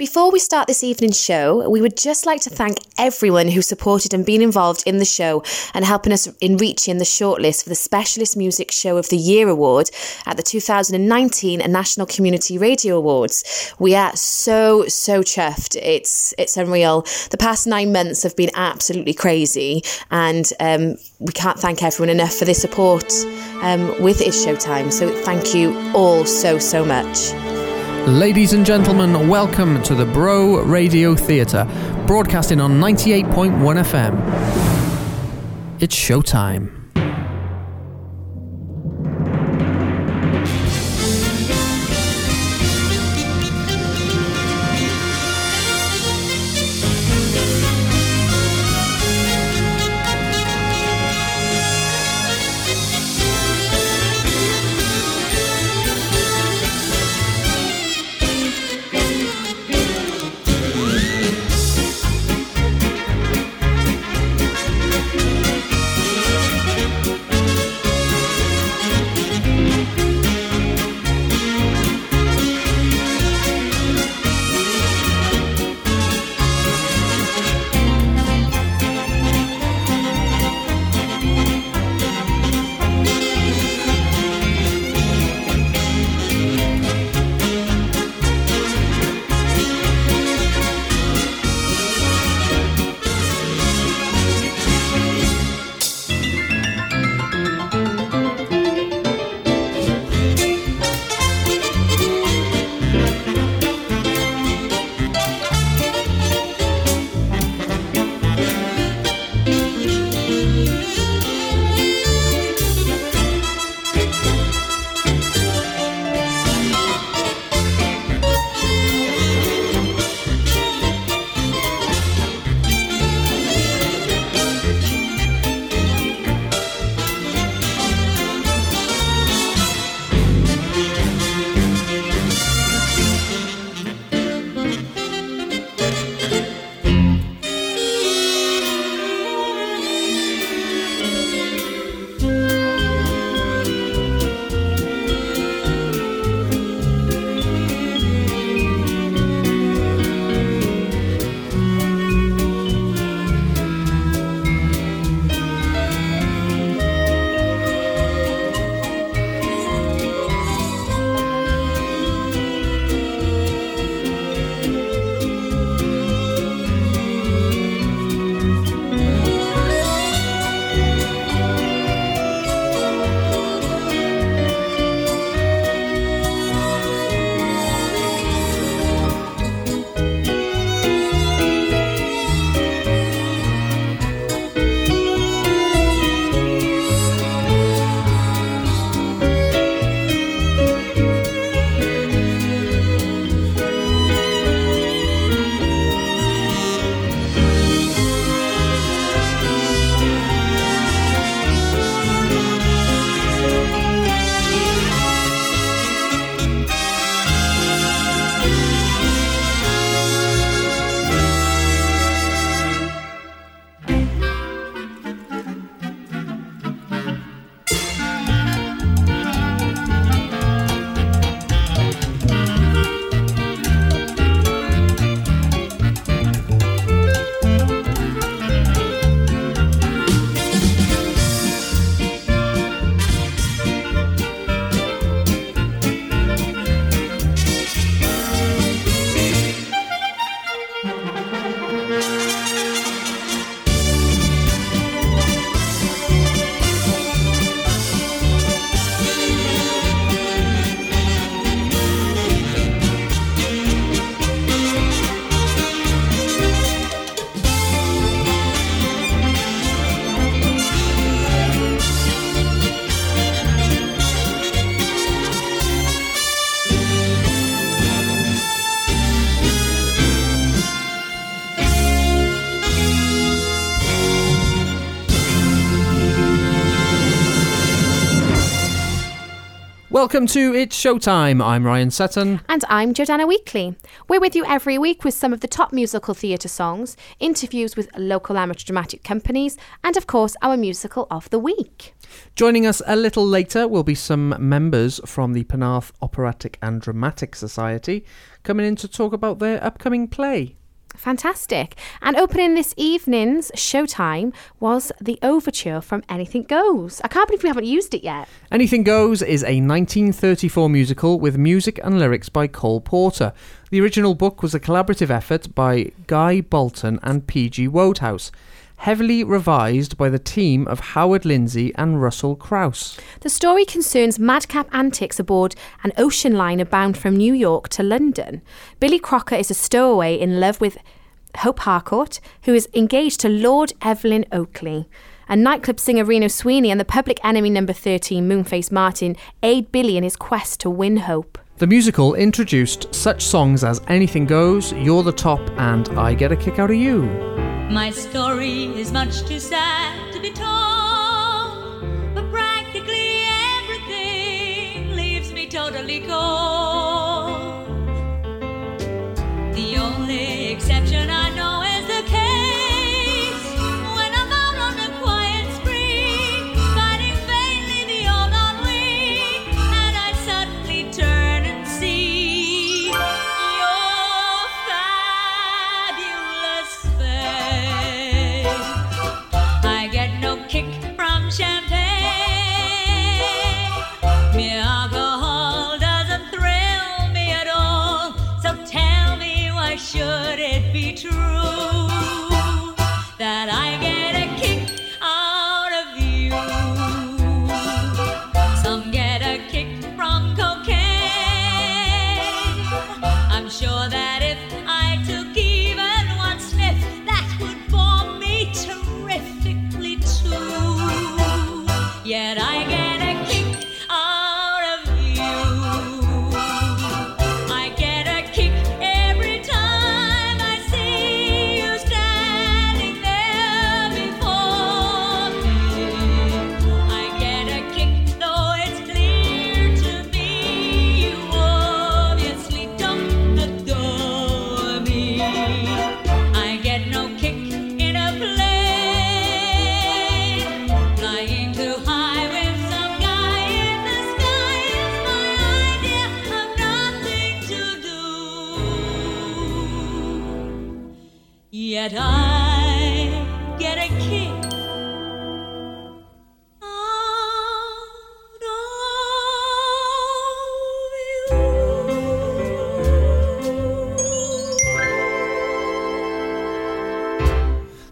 Before we start this evening's show, we would just like to thank everyone who supported and been involved in the show and helping us in reaching the shortlist for the Specialist Music Show of the Year award at the 2019 National Community Radio Awards. We are so so chuffed. It's it's unreal. The past nine months have been absolutely crazy, and um, we can't thank everyone enough for their support um, with It's Showtime. So thank you all so so much. Ladies and gentlemen, welcome to the Bro Radio Theatre, broadcasting on 98.1 FM. It's showtime. Welcome to It's Showtime. I'm Ryan Sutton. And I'm Jordana Weekly. We're with you every week with some of the top musical theatre songs, interviews with local amateur dramatic companies, and of course, our musical of the week. Joining us a little later will be some members from the Penarth Operatic and Dramatic Society, coming in to talk about their upcoming play. Fantastic. And opening this evening's showtime was the overture from Anything Goes. I can't believe we haven't used it yet. Anything Goes is a 1934 musical with music and lyrics by Cole Porter. The original book was a collaborative effort by Guy Bolton and P.G. Wodehouse heavily revised by the team of Howard Lindsay and Russell Crouse. The story concerns madcap antics aboard an ocean liner bound from New York to London. Billy Crocker is a stowaway in love with Hope Harcourt, who is engaged to Lord Evelyn Oakley. A nightclub singer Reno Sweeney and the public enemy number 13 Moonface Martin aid Billy in his quest to win Hope. The musical introduced such songs as Anything Goes, You're the Top, and I Get a Kick Out of You. My story is much too sad to be told, but practically everything leaves me totally cold.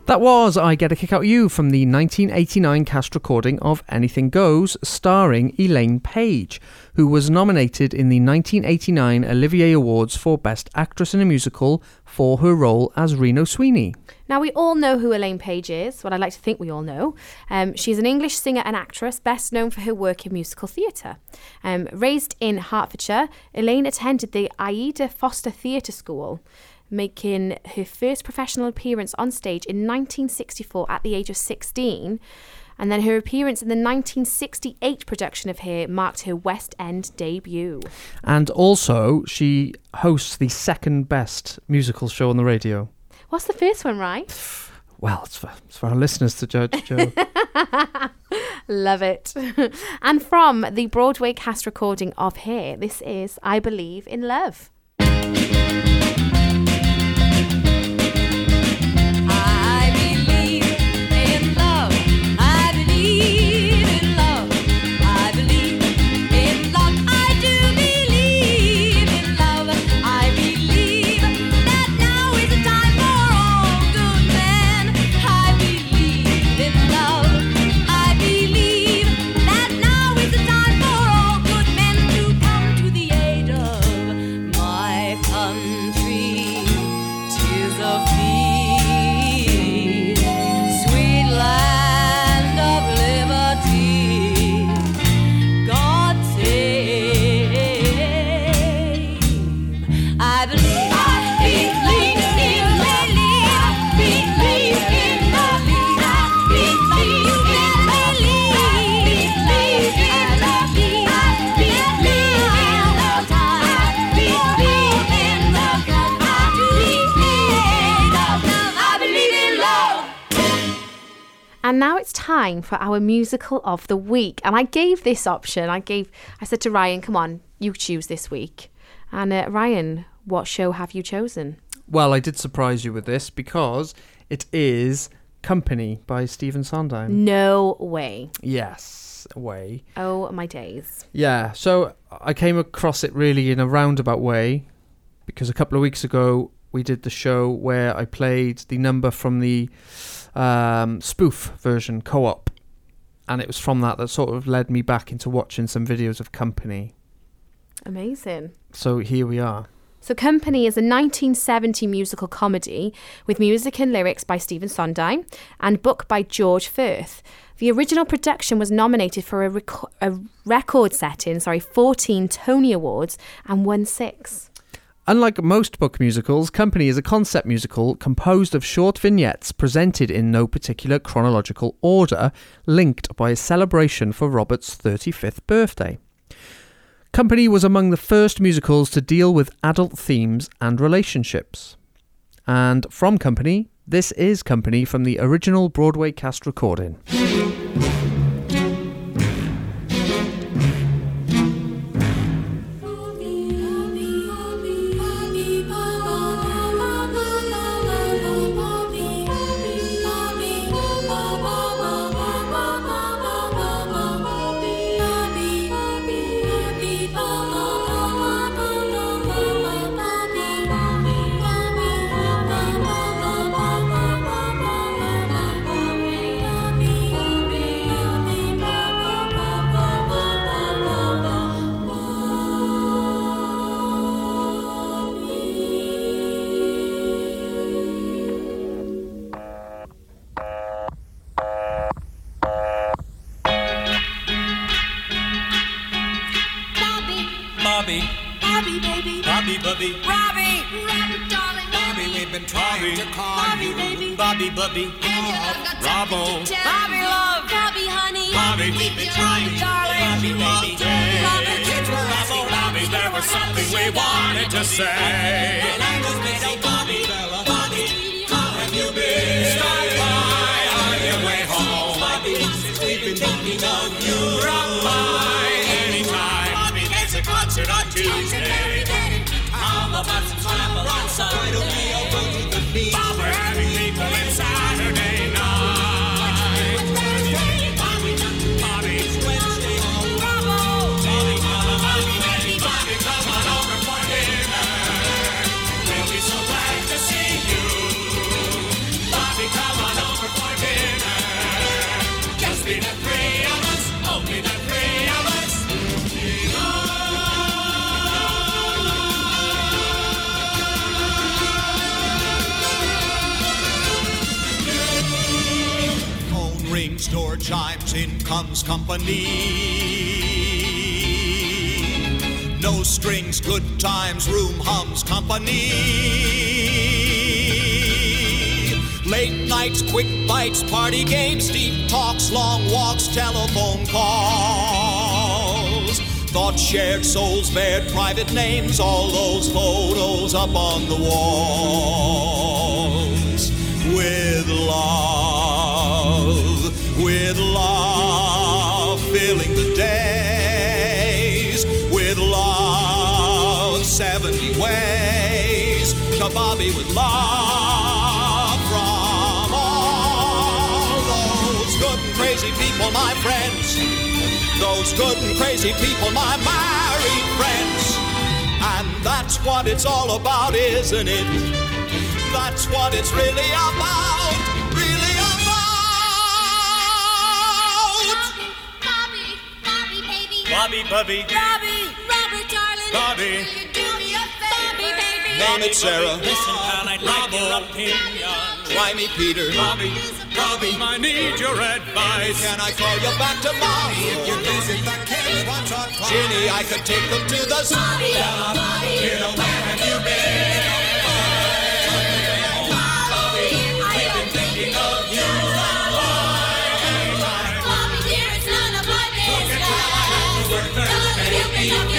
That was I Get a Kick Out You from the 1989 cast recording of Anything Goes, starring Elaine Paige, who was nominated in the 1989 Olivier Awards for Best Actress in a Musical for her role as Reno Sweeney. Now, we all know who Elaine Paige is, what I like to think we all know. Um, she's an English singer and actress, best known for her work in musical theatre. Um, raised in Hertfordshire, Elaine attended the Aida Foster Theatre School, making her first professional appearance on stage in 1964 at the age of 16. And then her appearance in the 1968 production of Hair marked her West End debut. And also, she hosts the second best musical show on the radio. What's the first one, right? Well, it's for, it's for our listeners to judge, Joe. Love it. and from the Broadway cast recording of Hair, this is I Believe in Love. And now it's time for our musical of the week. And I gave this option. I gave. I said to Ryan, "Come on, you choose this week." And uh, Ryan, what show have you chosen? Well, I did surprise you with this because it is Company by Stephen Sondheim. No way. Yes, way. Oh my days. Yeah, so I came across it really in a roundabout way because a couple of weeks ago we did the show where I played the number from the um, spoof version co op. And it was from that that sort of led me back into watching some videos of Company. Amazing. So here we are. So, Company is a 1970 musical comedy with music and lyrics by Stephen Sondheim and book by George Furth. The original production was nominated for a, rec- a record setting, sorry, 14 Tony Awards and won six. Unlike most book musicals, Company is a concept musical composed of short vignettes presented in no particular chronological order, linked by a celebration for Robert's 35th birthday. Company was among the first musicals to deal with adult themes and relationships. And from Company, this is Company from the original Broadway cast recording. Been trying to call Bobby, you. baby. Bobby, Bobby, Bravo. Bobby, love. Bobby, honey. Bobby, we've been trying to darling. Bobby, baby, Bobby, kids were Bravo, Bobby, there was something we wanted to say. Bobby, Bobby, how have you been? Stop by on your way home. Bobby, since we've been thinking of you. Drop by anytime. Bobby, there's a concert on Tuesday. How about some scramble on Sunday? Bob, we're comes company. No strings, good times, room hums company. Late nights, quick bites, party games, deep talks, long walks, telephone calls. Thoughts shared, souls bared, private names, all those photos up on the walls. With love, 70 ways to Bobby with love from all those good and crazy people, my friends. Those good and crazy people, my married friends. And that's what it's all about, isn't it? That's what it's really about. Really about. Bobby, Bobby, baby. Bobby, Bobby, Bobby, Robert, darling. Bobby. Favor? Bobby, baby. Mom, it's Sarah. Listen, pal, I'd like your opinion. Try me, Peter. Bobby, Bobby, I need your advice. Can I call you back tomorrow? If you visit the kids once or twice. Ginny, I could take them to the zoo. Bobby, Bobby. You know, where have you been? I've been thinking of you. Bobby, dear, it's none of my business. Don't you be looking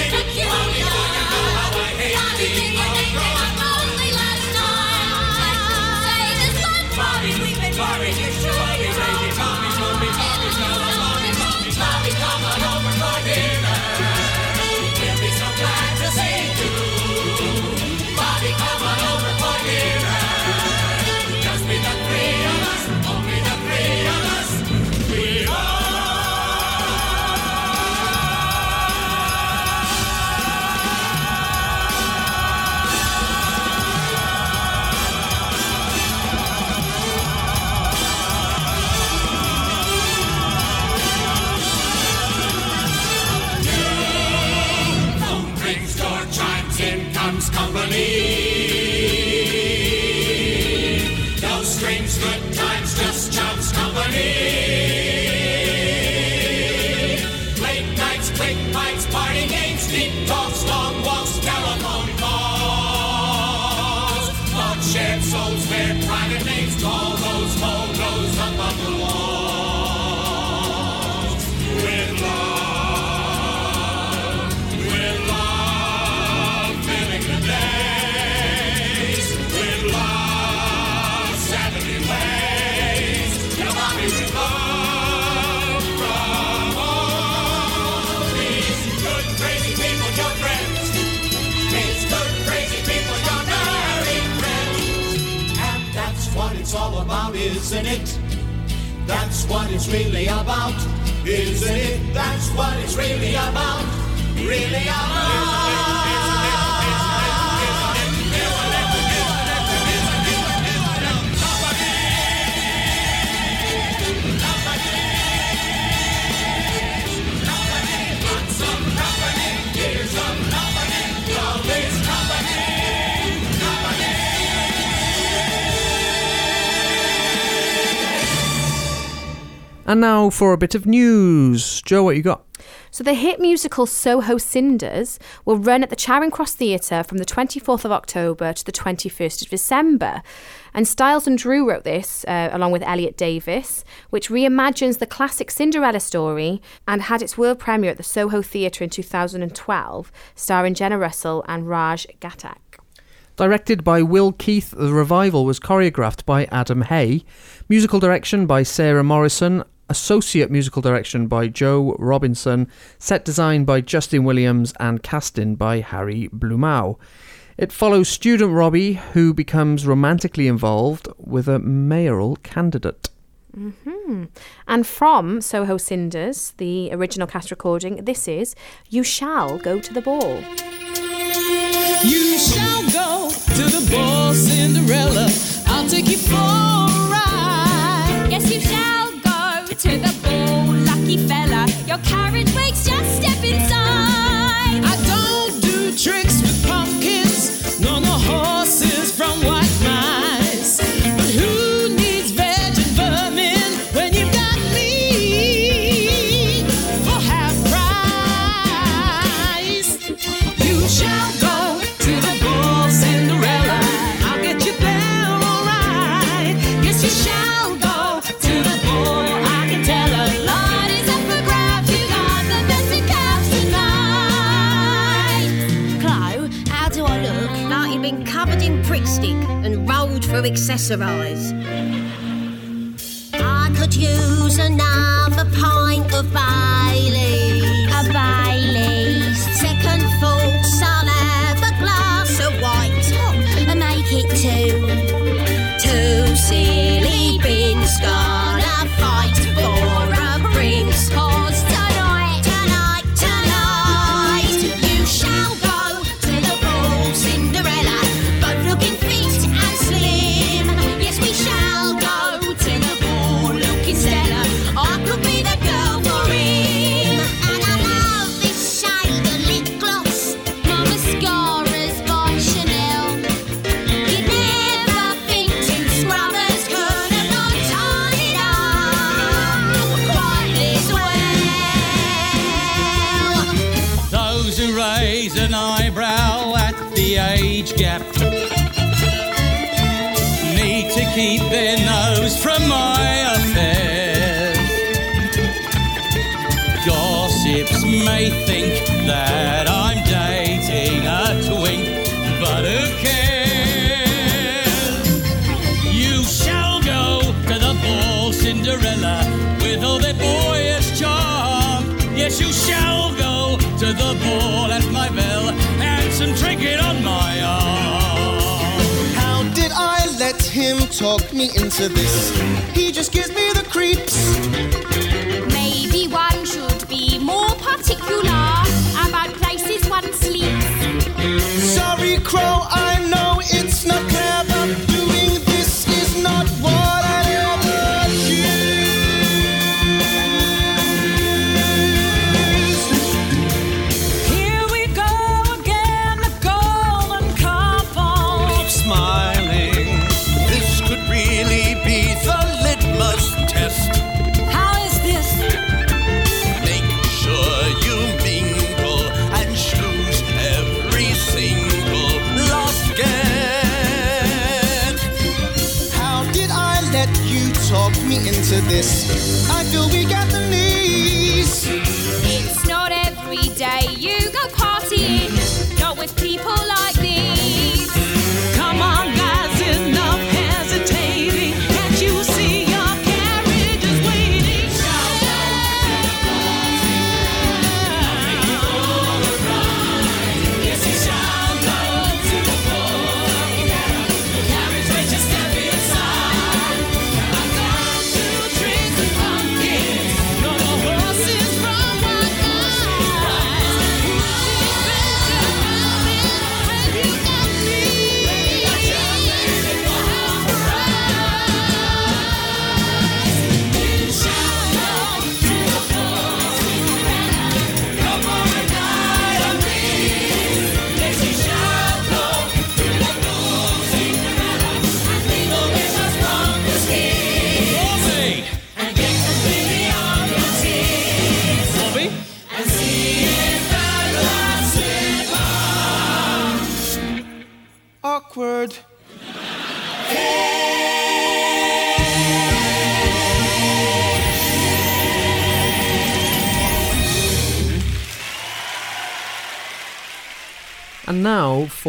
isn't it? That's what it's really about, isn't it? That's what it's really about, really And now for a bit of news. Joe, what you got? So the hit musical Soho Cinders will run at the Charing Cross Theatre from the 24th of October to the 21st of December. And Stiles and Drewe wrote this, uh, along with Elliot Davis, which reimagines the classic Cinderella story and had its world premiere at the Soho Theatre in 2012, starring Jenna Russell and Raj Ghatak. Directed by Will Keith, the revival was choreographed by Adam Hay, musical direction by Sarah Morrison, associate musical direction by Joe Robinson, set design by Justin Williams, and casting by Harry Blumenau. It follows student Robbie, who becomes romantically involved with a mayoral candidate. Mm-hmm. And from Soho Cinders, the original cast recording, this is You Shall Go to the Ball. You shall go to the ball, Cinderella. I'll take you for to the ball, lucky fella. Your carriage waits, just step inside. Rolled accessorize. I could use another pint of Bailey. Me into this? He just gives me the creeps.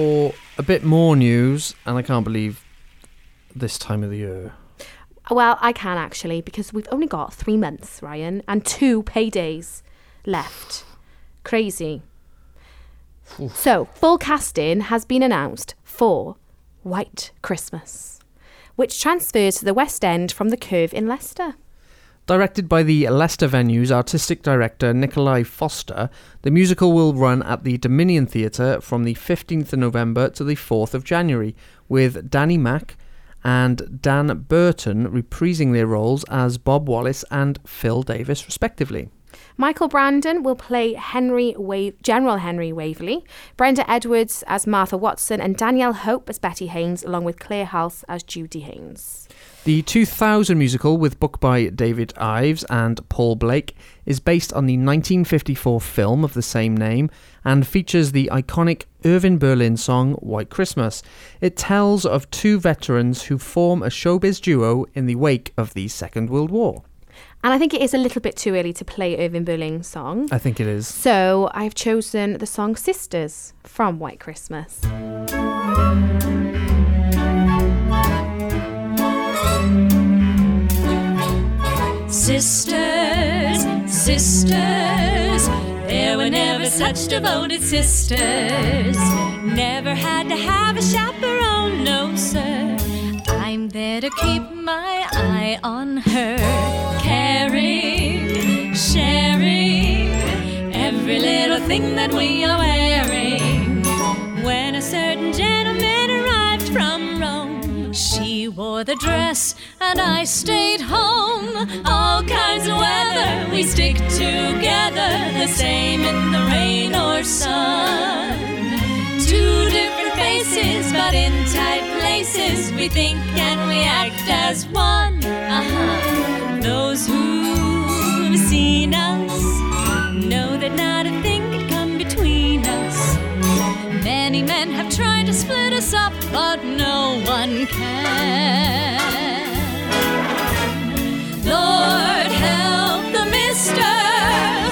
For a bit more news, and I can't believe this time of the year. Well, I can actually because we've only got three months, Ryan, and two paydays left. Crazy. So, full casting has been announced for White Christmas, which transfers to the West End from the Curve in Leicester. Directed by the Leicester venue's artistic director Nikolai Foster, the musical will run at the Dominion Theatre from the 15th of November to the 4th of January, with Danny Mack and Dan Burton reprising their roles as Bob Wallace and Phil Davis, respectively. Michael Brandon will play Henry Wa- General Henry Waverley, Brenda Edwards as Martha Watson, and Danielle Hope as Betty Haynes, along with Clare Halse as Judy Haynes. The 2000 musical, with book by David Ives and Paul Blake, is based on the 1954 film of the same name and features the iconic Irving Berlin song White Christmas. It tells of two veterans who form a showbiz duo in the wake of the Second World War. And I think it is a little bit too early to play Irving Berlin's song. I think it is. So I've chosen the song Sisters from White Christmas. Sisters, sisters, there were never such devoted sisters. Never had to have a chaperone, no sir. I'm there to keep my eye on her, caring, sharing every little thing that we are wearing. When a certain gentleman arrived from Rome, she wore the dress and I stayed home. All kinds of weather, we stick together, the same in the rain or sun. Two different faces, but in tight places, we think and we act as one. Uh-huh. Those seen us know that not a thing come between us. Many men have tried to split us up, but no one can. Lord, help the mister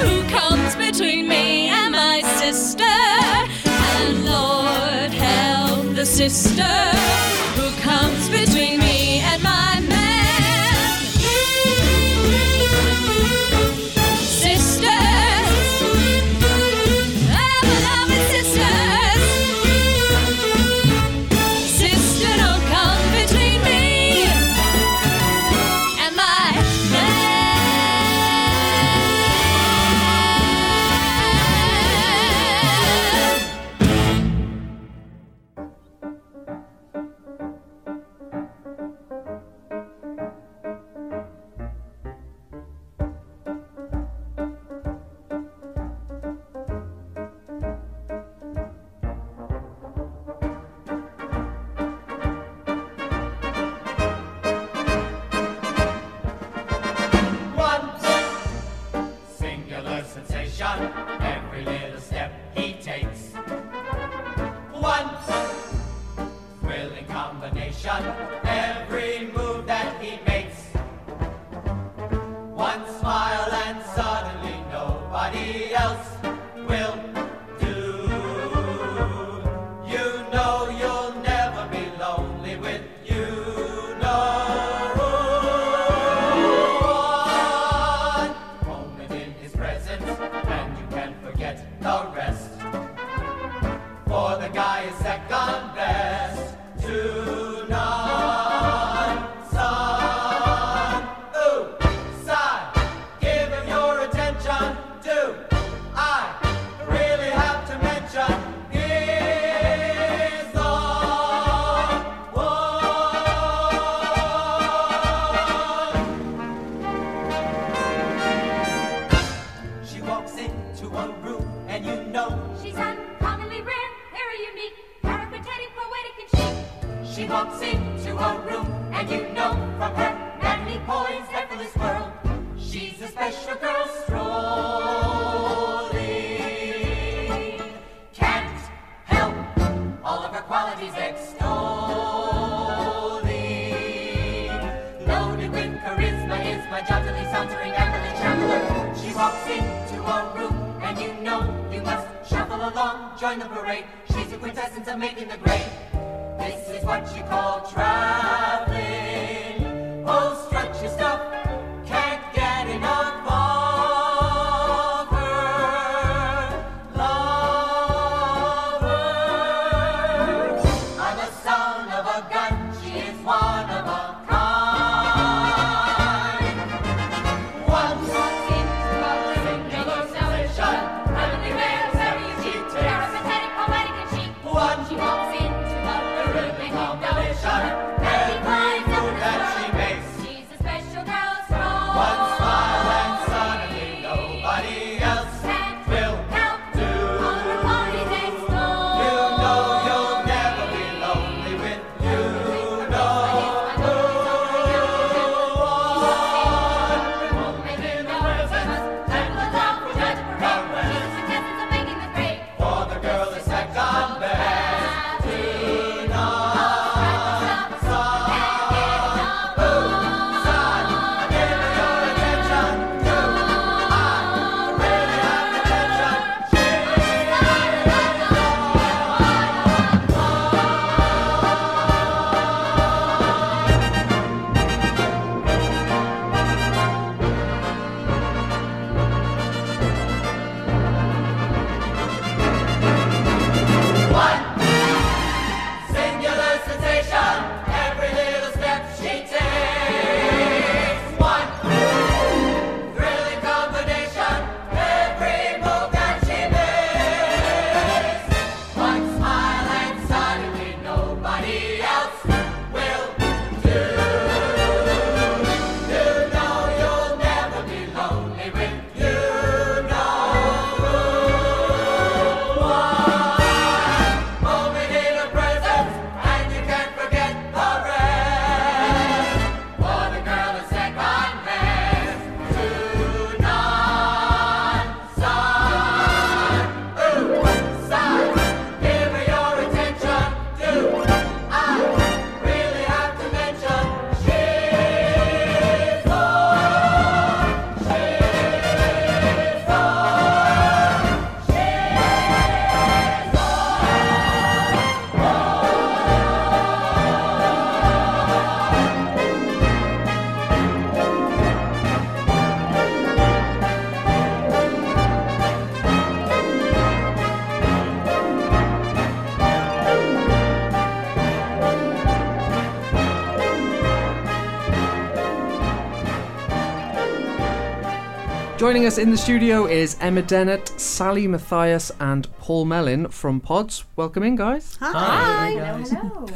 who comes between me and my sister. And Lord, help the sister every little step he takes. One thrilling combination, Joining us in the studio is Emma Dennett, Sally Matthias, and Paul Mellin from Pods. Welcome in, guys. Hi. Hello.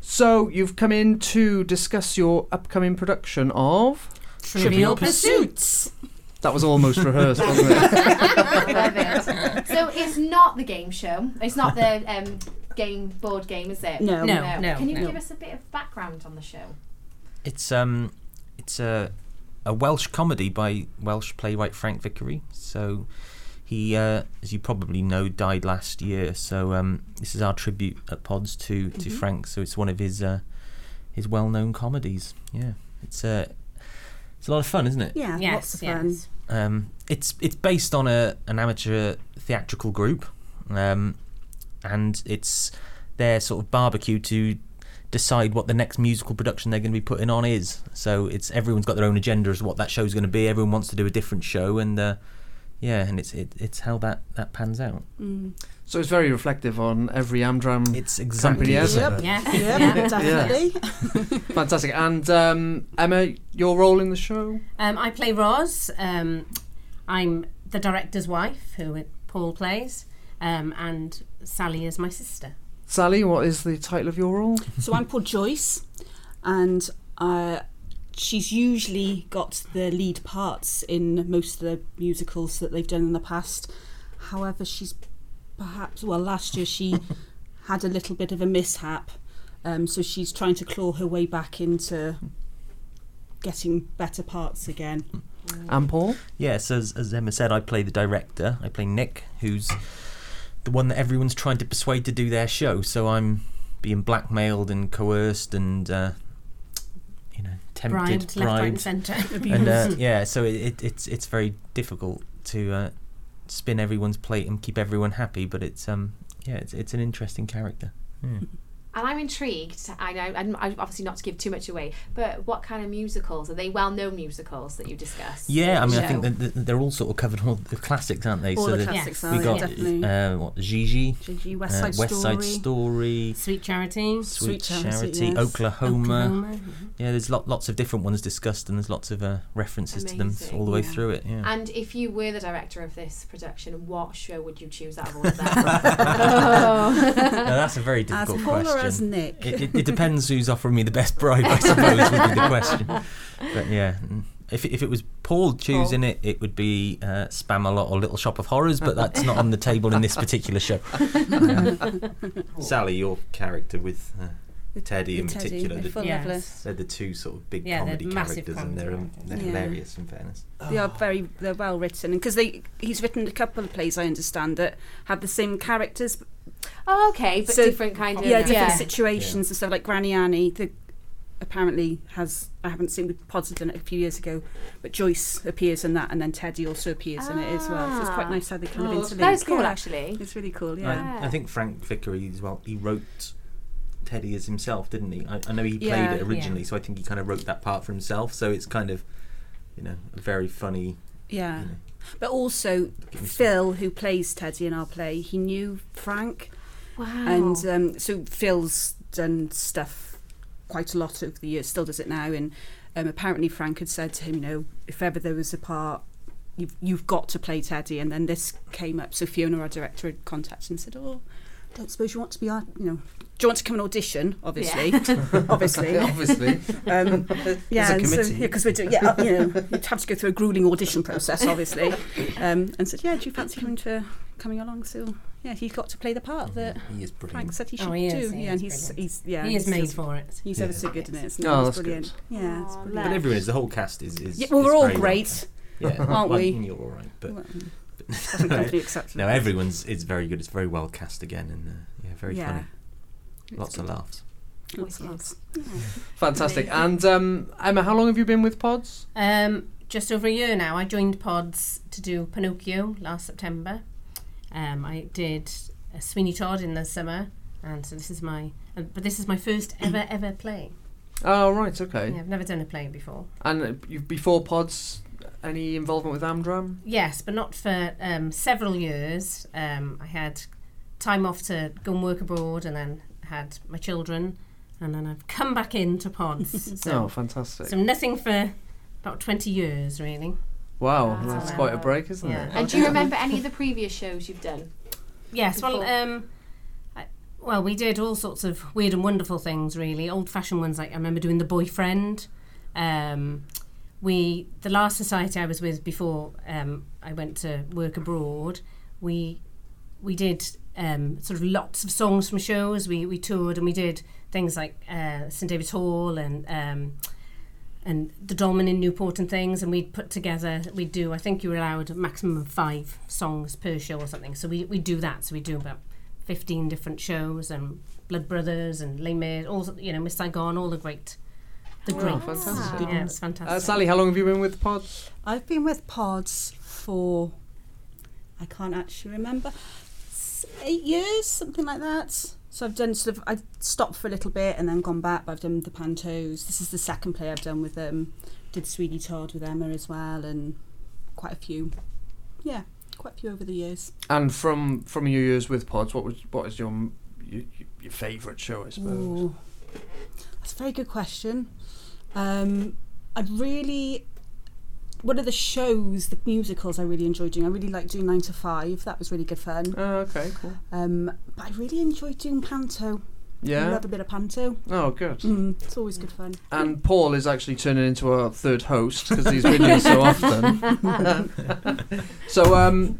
So, you've come in to discuss your upcoming production of. Trivial Pursuits. That was almost rehearsed, wasn't it? Love it. So it's not the game show. It's not the um, game board game, is it? No. No, no, Can you no. give us a bit of background on the show? It's um, it's a a Welsh comedy by Welsh playwright Frank Vickery. So he, uh, as you probably know, died last year. So um, this is our tribute at Pods to to Frank. So it's one of his uh, his well known comedies. Yeah, it's uh, it's a lot of fun, isn't it? Yeah, Yes, lots of fun. yes. Um, it's it's based on a an amateur theatrical group, um, and it's their sort of barbecue to decide what the next musical production they're going to be putting on is. So it's everyone's got their own agenda as to what that show's going to be. Everyone wants to do a different show, and uh, yeah, and it's it, it's how that that pans out. so, it's very reflective on every Amdram It's exactly company as ever. Yep. Yes. Yeah, yeah. definitely. Fantastic. And um, Emma, your role in the show? Um, I play Roz. Um, I'm the director's wife, who Paul plays, um, and Sally is my sister. Sally, what is the title of your role? So I'm called Joyce, and uh, she's usually got the lead parts in most of the musicals that they've done in the past. However, she's perhaps well last year she had a little bit of a mishap Um, so she's trying to claw her way back into getting better parts again. And Paul? Yes, as, as Emma said, I play the director. I play Nick, who's the one that everyone's trying to persuade to do their show. So I'm being blackmailed and coerced and, uh, you know, tempted, Bribed, left, right, and centre. And uh, yeah, so it, it, it's it's very difficult to uh, spin everyone's plate and keep everyone happy. But it's um yeah, it's it's an interesting character. Yeah. And I'm intrigued. I know, and obviously not to give too much away, but what kind of musicals are they? Well-known musicals that you discuss? Yeah, I in the mean, I think that that they're all sort of covered all the classics, aren't they? All the the- classics we got yeah, uh, what Gigi, Gigi, West uh, Side West Side Story. Story, Sweet Charity. Sweet, Sweet Charity, Charity, yes. Oklahoma. Oklahoma. Yeah, there's lot, lots of different ones discussed, and there's lots of uh, references to them all the way Yeah. through it. Yeah. And if you were the director of this production, what show would you choose out of all of them? no, that's a very difficult Paul question. As Nick? It, it, it depends who's offering me the best bribe, I suppose, would be the question. But yeah, if, if it was Paul choosing it, it would be uh, Spamalot or Little Shop of Horrors, but that's not on the table in this particular show. Sally, your character with uh, Teddy in Teddy, particular, the- Yes. They're the two sort of big Yeah, they're comedy characters, and they're, um, they're Yeah. hilarious in fairness. They are very they're well written and because they he's written a couple of plays I understand that have the same characters. Oh, okay, but So- different kind of yeah, different yeah. situations and stuff. Like Granny Annie, the apparently has I haven't seen the pods have done it a few years ago, but Joyce appears in that, and then Teddy also appears in it as well. So it's quite Ah. nice how they kind Oh, of that's interlink. That is cool, Yeah. actually. It's really cool. I- Yeah. I, think Frank Vickery as well. He wrote Teddy as himself, didn't he? I, I know he played Yeah. it originally, so I think he kind of wrote that part for himself. So it's kind of, you know, a very funny. Yeah. You know. But also Give me some- Phil, who plays Teddy in our play, he knew Frank, Wow. and um, so Phil's done stuff quite a lot over the years, still does it now. And um, apparently Frank had said to him, you know, if ever there was a part, you've you've got to play Teddy. And then this came up. So Fiona, our director, had contacted him and said, oh, don't suppose you want to be our, you know. Do you want to come and audition? Obviously, obviously, Obviously. Um, yeah, a and so, yeah, because we're doing, yeah, you know, you'd have to go through a grueling audition process, obviously. Um, and said, yeah, do you fancy coming to coming along? So yeah, he's got to play the part that He is brilliant. Frank said he should Oh, he is, do. he yeah, and is he's he's yeah, he is made just- for it. He's Yeah. ever so good in it. Isn't he? Oh, that's brilliant. Yeah, it's brilliant. But everyone is. The whole cast is. is Yeah, well, we're all very well great. Yeah, Aren't well, we? You're all right, but. Well, but Present company accepted. no, everyone's is very good. It's very well cast again, and uh, yeah, very Yeah. funny. It's Lots of laughs. Lots and lots. Fantastic. And um, Emma, how long have you been with Pods? Um, just over a year now. I joined Pods to do Pinocchio last September. Um, I did uh, Sweeney Todd in the summer, and so this is my. Uh, but this is my first ever ever play. Oh, right, okay. Yeah, I've never done a play before. And uh, you've, before Pods, any involvement with Amdram? Yes, but not for um, several years. Um, I had time off to go and work abroad, and then had my children, and then I've come back into Pods. so, oh, fantastic. so nothing for about twenty years, really. wow, Wow. that's quite a break, isn't Yeah. it? And do you remember any of the previous shows you've done? Yes, well, um, I, well, we did all sorts of weird and wonderful things. Really, old-fashioned ones. Like I remember doing the boyfriend. Um, we, the last society I was with before um, I went to work abroad, we we did um, sort of lots of songs from shows. We we toured and we did things like uh, St David's Hall and. Um, and the Dolman in Newport and things, and we'd put together, we'd do, I think you were allowed a maximum of five songs per show or something. So we we do that. So we do about 15 different shows and Blood Brothers and Les Mis, all, you know, Miss Saigon, all the great, the Oh, great. fantastic. Yeah, it's fantastic. Uh, Sally, how long have you been with Pods? I've been with Pods for I can't actually remember s- eight years, something like that. So I've done sort of I've stopped for a little bit and then gone back. But I've done the Pantos. This is the second play I've done with them. Did Sweeney Todd with Emma as well, and quite a few. Yeah, quite a few over the years. And from from your years with Pods, what was what is your your, your favourite show? I suppose. Ooh, that's a very good question. Um, I'd really one of the shows, the musicals, I really enjoyed doing. I really liked doing Nine to Five. That was really good fun. Oh, okay, cool. Um, but I really enjoyed doing panto. I Yeah. love a bit of panto. Oh, good. Mm, it's always good fun. And Paul is actually turning into our third host because he's been here so often. so, um,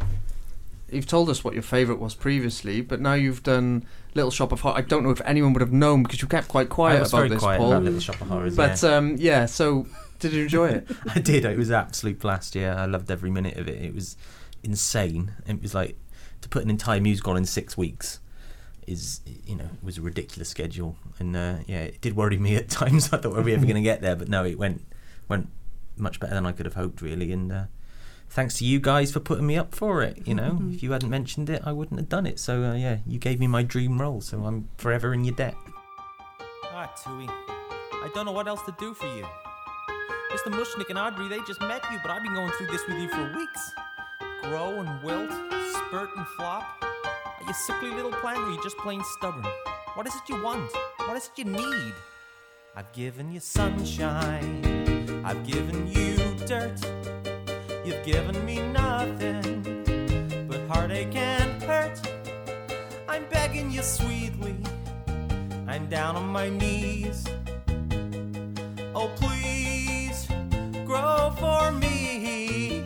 you've told us what your favourite was previously, but now you've done Little Shop of Horrors. I don't know if anyone would have known because you kept quite quiet I was about very this, quiet Paul. about Little Shop of Horrors, But yeah. um, yeah, so did you enjoy it? I did. It was absolute blast. Yeah, I loved every minute of it. It was insane. It was like to put an entire musical on in six weeks is you know was a ridiculous schedule. And uh, yeah, it did worry me at times. I thought were we ever going to get there? But no, it went went much better than I could have hoped. Really, and uh, thanks to you guys for putting me up for it. You know, if you hadn't mentioned it, I wouldn't have done it. So uh, yeah, you gave me my dream role. So I'm forever in your debt. Ah, Twoey, I don't know what else to do for you. Mr. Mushnik and Audrey, they just met you, but I've been going through this with you for weeks. Grow and wilt, spurt and flop. Are you sickly little plant or are you just plain stubborn? What is it you want? What is it you need? I've given you sunshine. I've given you dirt. You've given me nothing but heartache and hurt. I'm begging you sweetly. I'm down on my knees. Oh, please grow for me.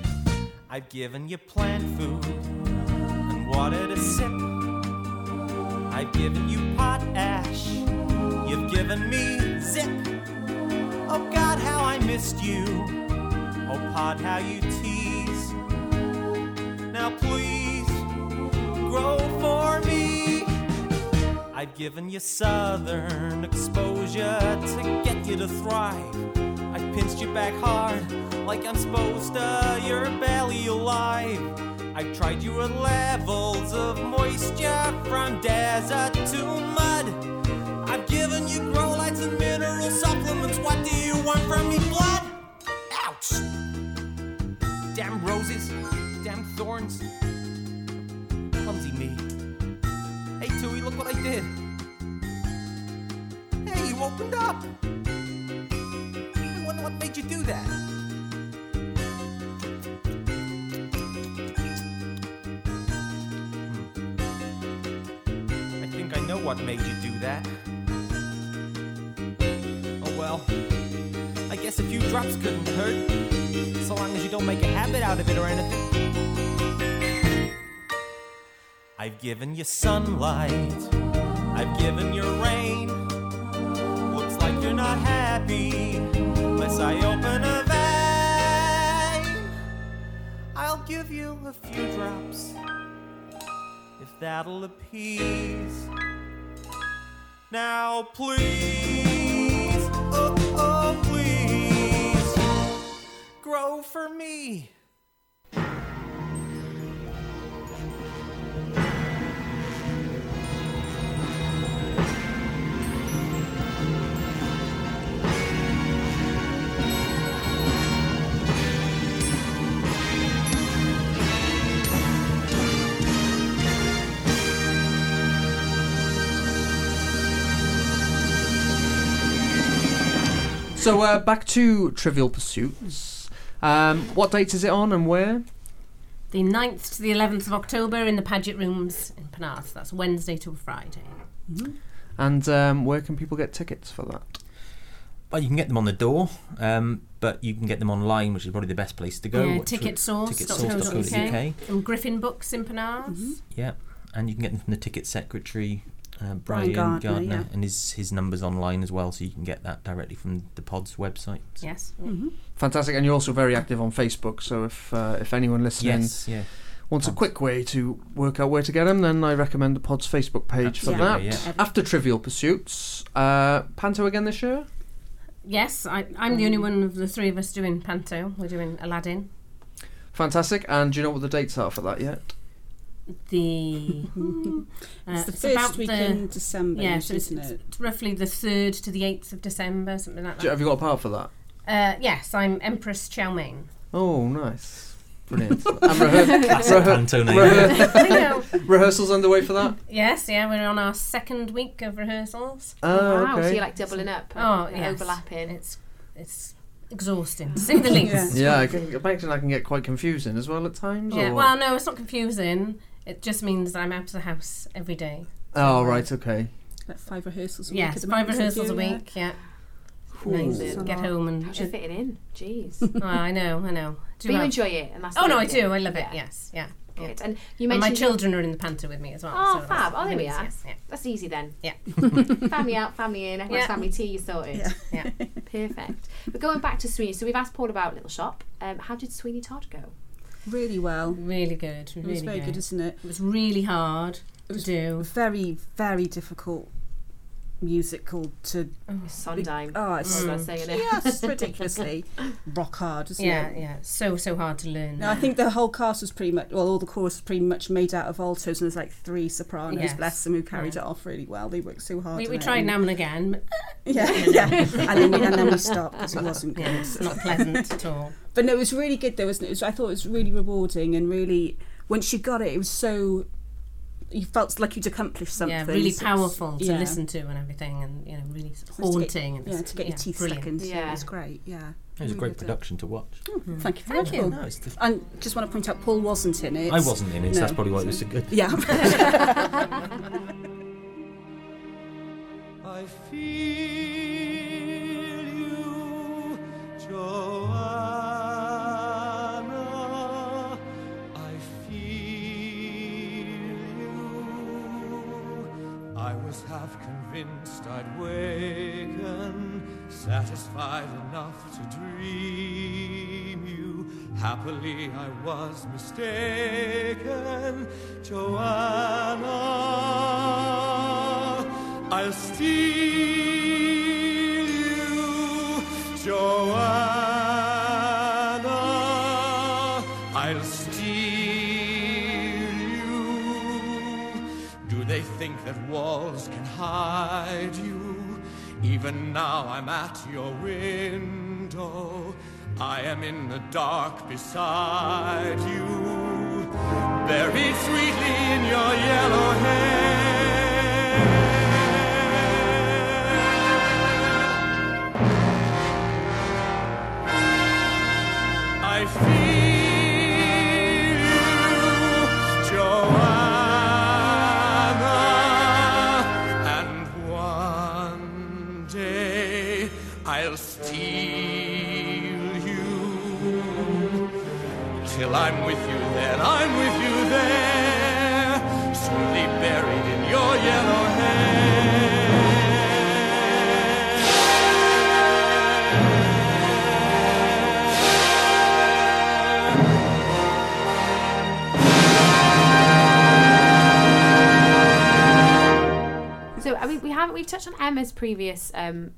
I've given you plant food and water to sip. I've given you potash. You've given me zip. Oh God, how I missed you. Oh Pod, how you tease. Now please grow for me. I've given you southern exposure to get you to thrive. Pinched you back hard like I'm supposed to. You're barely alive. I've tried you at levels of moisture from desert to mud. Made you do that. Oh well. I guess a few drops couldn't hurt. So long as you don't make a habit out of it or anything. I've given you sunlight. I've given you rain. Looks like you're not happy unless I open a vein. I'll give you a few drops if that'll appease. Now, please, oh, oh, please, grow for me. So uh, back to Trivial Pursuits. Um, what dates is it on and where? The 9th to the 11th of October in the Paget Rooms in Penarth. That's Wednesday to Friday. And um, where can people get tickets for that? Well, you can get them on the door, um, but you can get them online, which is probably the best place to go. yeah, which would- ticketsource.co.uk. ticketsource.co.uk. From Griffin Books in Penarth. Mm-hmm. Yeah, and you can get them from the ticket secretary, uh, Brian Brian, Gardner, yeah. and his his numbers online as well, so you can get that directly from the pod's website. Yes. Mm-hmm. Fantastic, and you're also very active on Facebook. So if uh, if anyone listening Yes, yeah. wants a quick way to work out where to get them, then I recommend the Pod's Facebook page for that. Yeah. After Trivial Pursuits, uh, Panto again this year. Yes, I, I'm the only one of the three of us doing Panto. We're doing Aladdin. Fantastic, and do you know what the dates are for that yet? The uh, It's the first about week the- in December, Yeah, so it's, isn't it's, it? it's roughly the third to the eighth of December, something like Do you- that. have you got a part for that? Uh, yes, I'm Empress Chow Mein. Oh, nice. Brilliant. and rehe- Classic rehe- rehe- I know. rehearsals underway for that? Yes, yeah, we're on our second week of rehearsals. Oh, wow, so you're like doubling up, Oh, and yes. overlapping. It's it's exhausting, to say the least. Yeah, I can imagine I can get quite confusing as well at times. Yeah, or- well, no, it's not confusing. It just means that I'm out of the house every day. Oh, right, okay. Like five rehearsals a week. Yes, at the five moment, rehearsals a yeah. week. Yeah. Ooh. Amazing. Get home and How's you fitting in? Jeez. Oh, I know, I know. But you well. enjoy it, and that's Oh no, I do. I love it. Yeah. Yes, yeah. Good. And you And my children are in the panto with me as well. Oh, so fab! Oh, there we are. yes, yeah. That's easy then. Yeah. family out, family in, everyone's Yeah. family tea, you sorted. Yeah. Perfect. But going back to Sweeney, so we've asked Paul about Little Shop. Um, how did Sweeney Todd go? Really well. Really good. It Really was very good, isn't it? It was really hard It was to do. very, very difficult musical to. Sondheim. Oh, it's Mm. saying it. just ridiculously rock hard, isn't Yeah, it? yeah. So so hard to learn. No, I think the whole cast was pretty much, well, all the chorus was pretty much made out of altos, and there's like three sopranos, Yes. bless them, who carried Yeah. it off really well. They worked so hard. we, we tried now and again. Yeah, yeah. and, then we, and then we stopped because it wasn't good. Yeah, it's not pleasant at all. But no, it was really good though, wasn't it? it was, I thought it was really rewarding and really, once you got it, it was so. You felt like you'd accomplished something. Yeah, really So powerful to yeah. listen to and everything, and you know, really Just to haunting. Get, and yeah, to get your teeth brilliant. stuck into. Yeah. It was great. Yeah. It was a great production to watch. Mm, Thank you very Thank much. you. Paul. No, it's the- And just want to point out, Paul wasn't in it. I wasn't in it, so that's probably why it was so good. Yeah. I feel you, Joanna. Was half convinced I'd waken, satisfied enough to dream you. Happily, I was mistaken, Joanna. I'll steal you, Joanna. Hide you? Even now I'm at your window. I am in the dark beside you, buried sweetly in your yellow hair. I feel I'm with you, then I'm with you there, sweetly buried in your yellow So I mean, we haven't we've touched on Emma's previous um,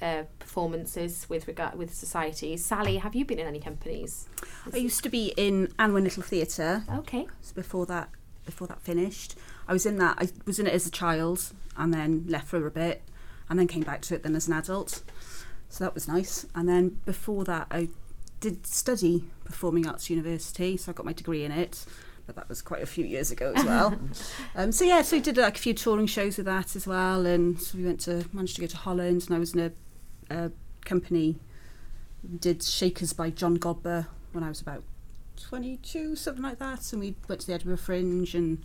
uh, performances with regard with societies. Sally, have you been in any companies? I used to be in Anwen Little Theatre. Okay. So before that, before that finished, I was in that. I was in it as a child, and then left for a bit, and then came back to it then as an adult. So that was nice. And then before that, I did study performing arts university, so I got my degree in it. But that was quite a few years ago as well. um, so yeah, so we did like a few touring shows with that as well, and so we went to managed to go to Holland, and I was in a, a company did Shakers by John Godber when I was about 22, something like that. And we went to the Edinburgh Fringe and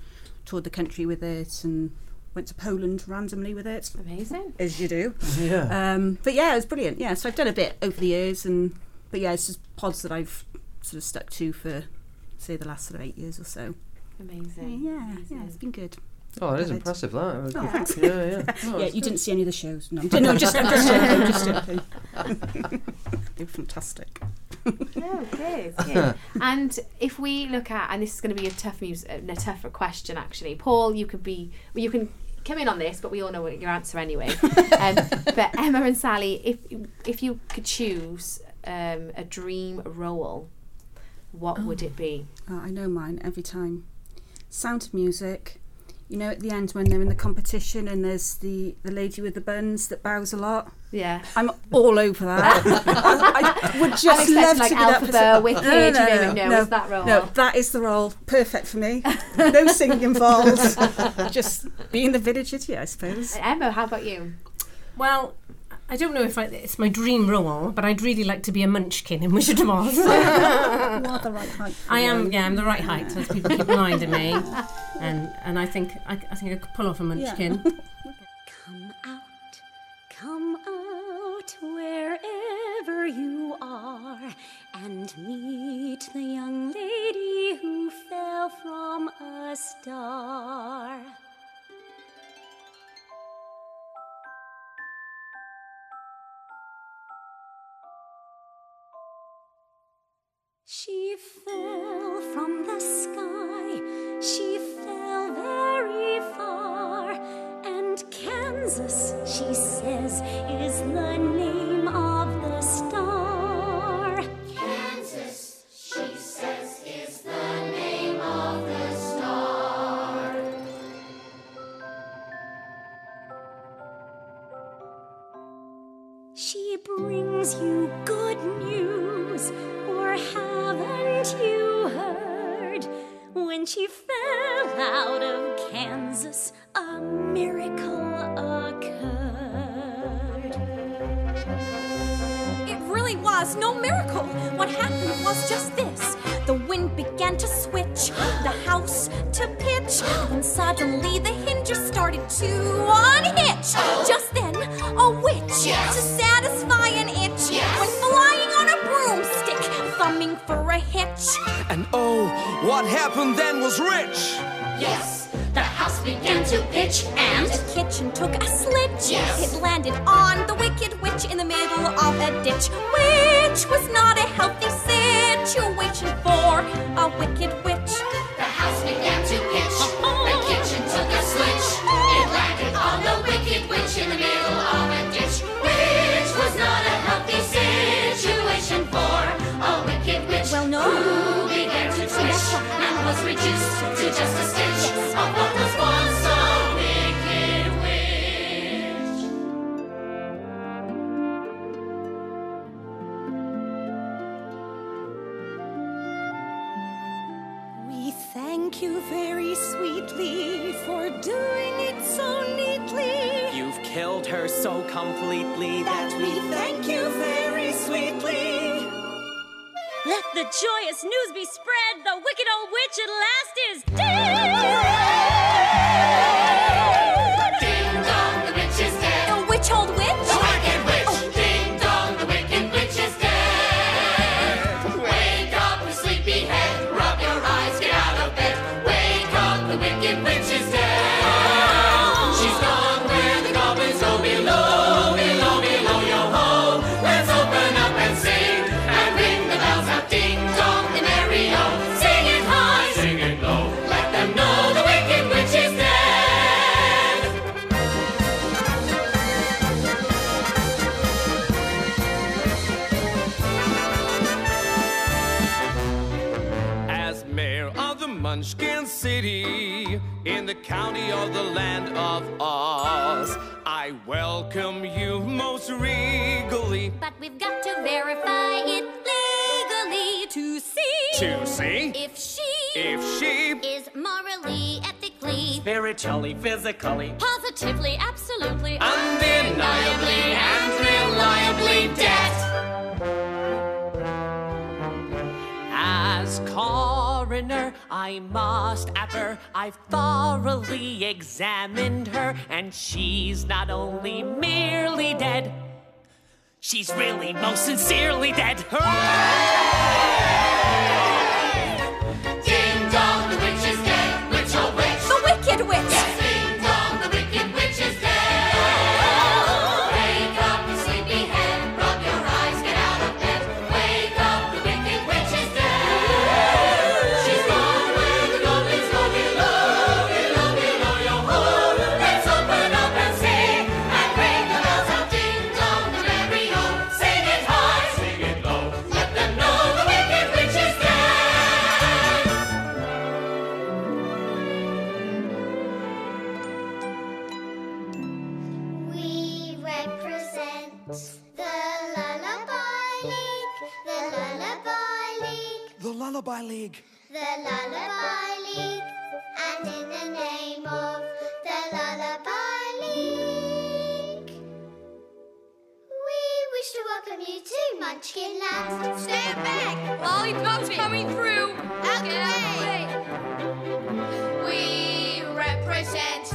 toured the country with it and went to Poland randomly with it. Amazing. As you do. Yeah. Um, but yeah, it was brilliant. Yeah, so I've done a bit over the years. and But yeah, it's just pods that I've sort of stuck to for, say, the last sort of eight years or so. Amazing. Yeah, yeah, it's been good. Oh, that is it. impressive. That. Oh, thanks. Yeah, yeah. No, yeah, you good. didn't see any of the shows. No, no just, I'm just joking. Just joking. they were fantastic. Oh, good, good. and if we look at, and this is going to be a tough mus- uh, a tougher question actually, Paul, you could be, well, you can come in on this, but we all know what your answer anyway. um, but Emma and Sally, if if you could choose um, a dream role, what would it be? Oh, I know mine every time. Sound of Music. You know, at the end when they're in the competition and there's the, the lady with the buns that bows a lot. Yeah. I'm all over that. I, I would just I'm expecting love like to be that person. Wicked, no, no, you know, no, no, no, that role? No, that is the role. Perfect for me. No singing involved. just being the village idiot, I suppose. Emma, how about you? Well, I don't know if I, it's my dream role, but I'd really like to be a munchkin in Wizard of Oz. You are the right height. for I am, one. yeah, I'm the right height, as people keep reminding me. And and I think I, I think I could pull off a munchkin. Come out, come out wherever you are and meet the young lady who fell from a She fell from the sky, she fell very far, and Kansas, she says, is the name. we Thank you very sweetly for doing it so neatly. You've killed her so completely that, that we Let the joyous news be spread. The wicked old witch at last is dead. county or the land of Oz. I welcome you most regally. But we've got to verify it legally to see. To see? If she. If she. Is morally, ethically. Spiritually, physically. Positively, absolutely. Undeniably and reliably dead. As called foreigner. I must aver I've thoroughly examined her, and she's not only merely dead, she's really most sincerely dead. Hooray! Lullaby League. The Lullaby League, and in the name of the Lullaby League, we wish to welcome you to Munchkin Land. Stand back! Lollipop's coming through. Out the way. We represent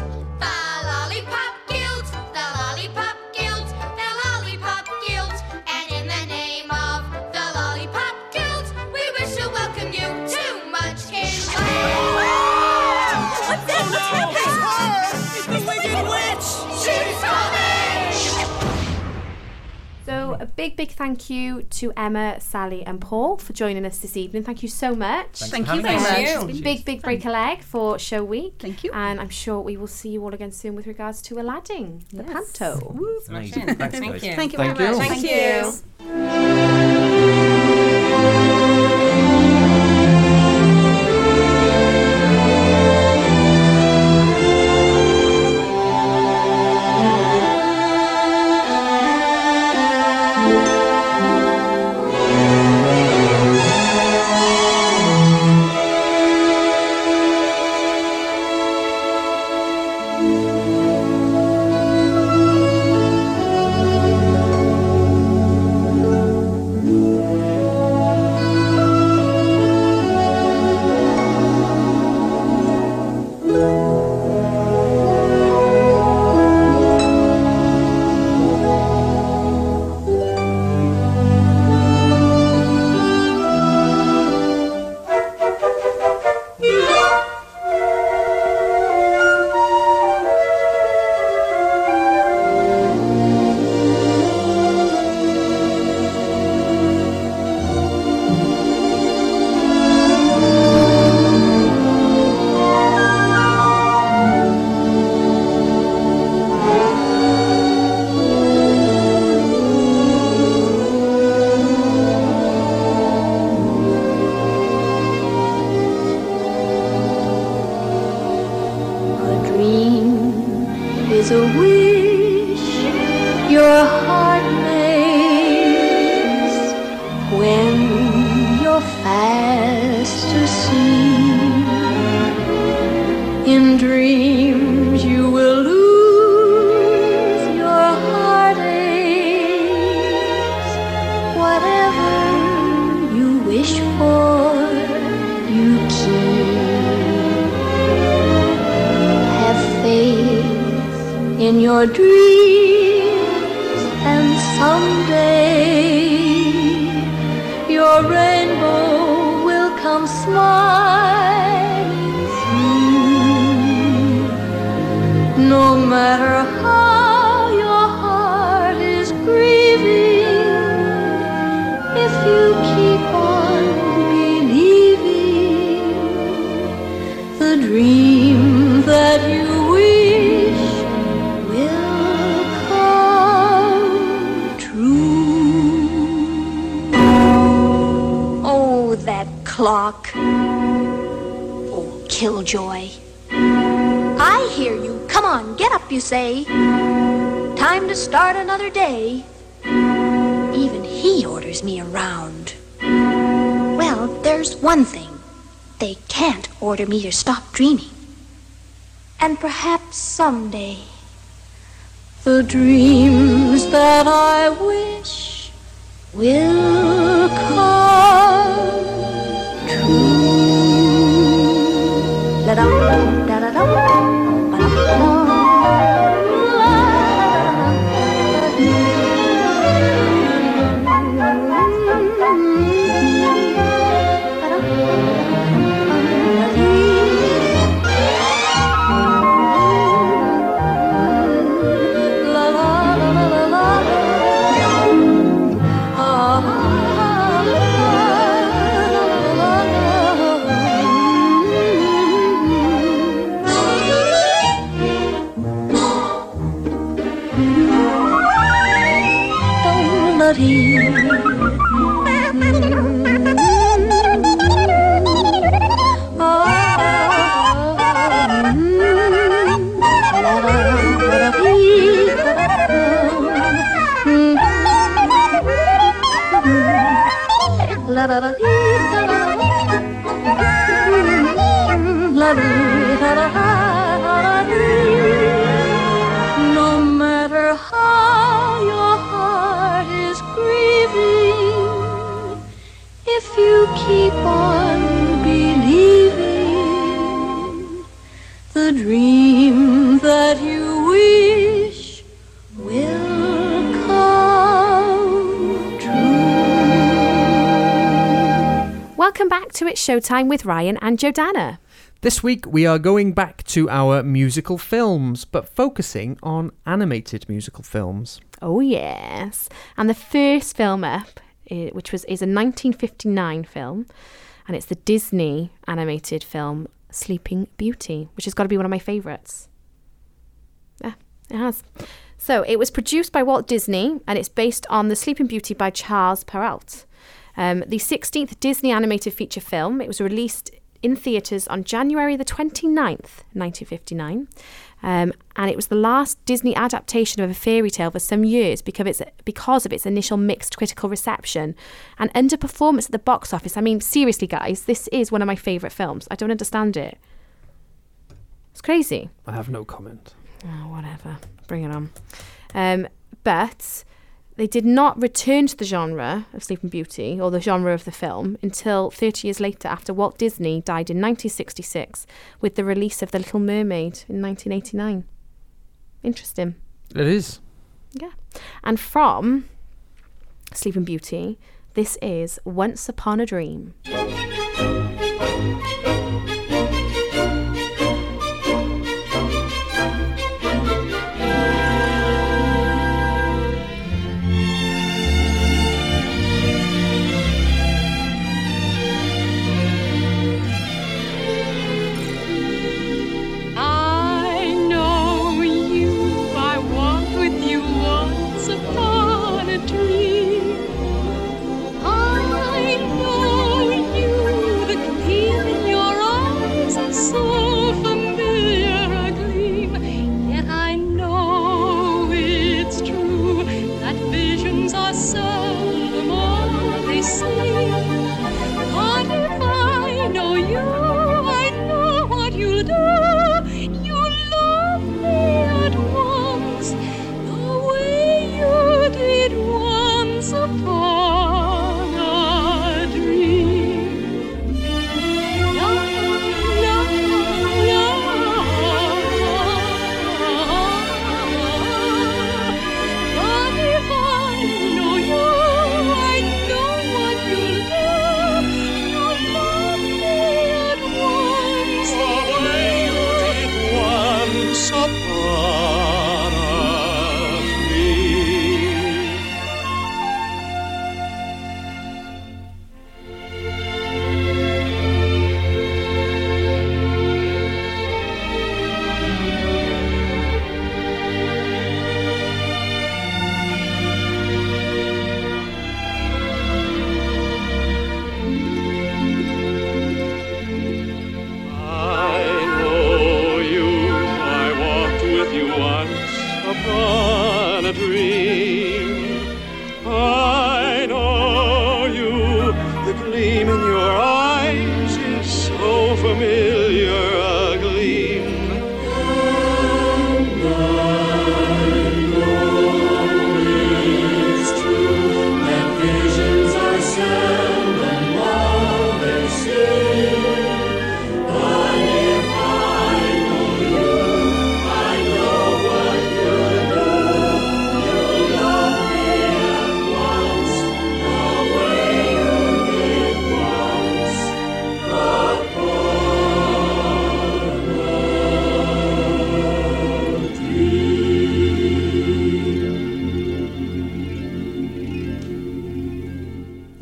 big, big thank you to Emma, Sally, and Paul for joining us this evening. Thank you so much. Thanks Thank you having very us. much. It's been Big, big break a leg for show week. Thank you. And I'm sure we will see you all again soon with regards to Aladdin, the panto. Thanks, Thank you. Thank you Thank very much. Thank you. A clock. Oh, killjoy. I hear you. Come on, get up, you say. Time to start another day. Even he orders me around. Well, there's one thing. They can't order me to stop dreaming. And perhaps someday, the dreams that I wish will come true. La-dum, on believing, the dream that you wish will come true. Welcome back to It's Showtime with Ryan and Jordana. This week we are going back to our musical films, but focusing on animated musical films. Oh yes. And the first film up, which was is a 1959 film, and it's the Disney animated film Sleeping Beauty, which has got to be one of my favourites. Yeah, it has. So it was produced by Walt Disney, and it's based on The Sleeping Beauty by Charles Perrault. Um, the 16th Disney animated feature film. It was released in theatres on January the 29th, 1959. Um, and it was the last Disney adaptation of a fairy tale for some years because of, its, because of its initial mixed critical reception and underperformance at the box office. I mean, seriously, guys, this is one of my favourite films. I don't understand it. It's crazy. I have no comment. Oh, whatever. Bring it on. Um, but they did not return to the genre of Sleeping Beauty or the genre of the film until 30 years later after Walt Disney died in 1966 with the release of The Little Mermaid in 1989. Interesting. It is. Yeah. And from Sleeping Beauty, this is Once Upon a Dream.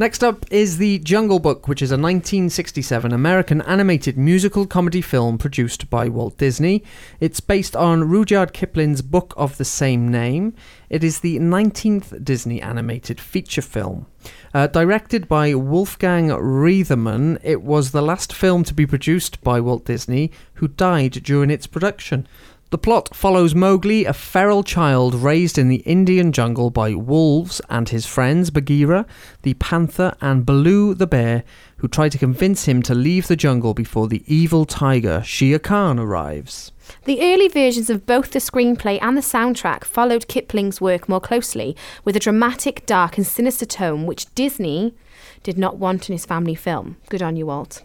Next up is The Jungle Book, which is a 1967 American animated musical comedy film produced by Walt Disney. It's based on Rudyard Kipling's book of the same name. It is the 19th Disney animated feature film. Uh, directed by Wolfgang Reitherman, it was the last film to be produced by Walt Disney, who died during its production. The plot follows Mowgli, a feral child raised in the Indian jungle by wolves, and his friends Bagheera, the panther, and Baloo the bear, who try to convince him to leave the jungle before the evil tiger Shere Khan arrives. The early versions of both the screenplay and the soundtrack followed Kipling's work more closely, with a dramatic, dark, and sinister tone which Disney did not want in his family film. Good on you, Walt.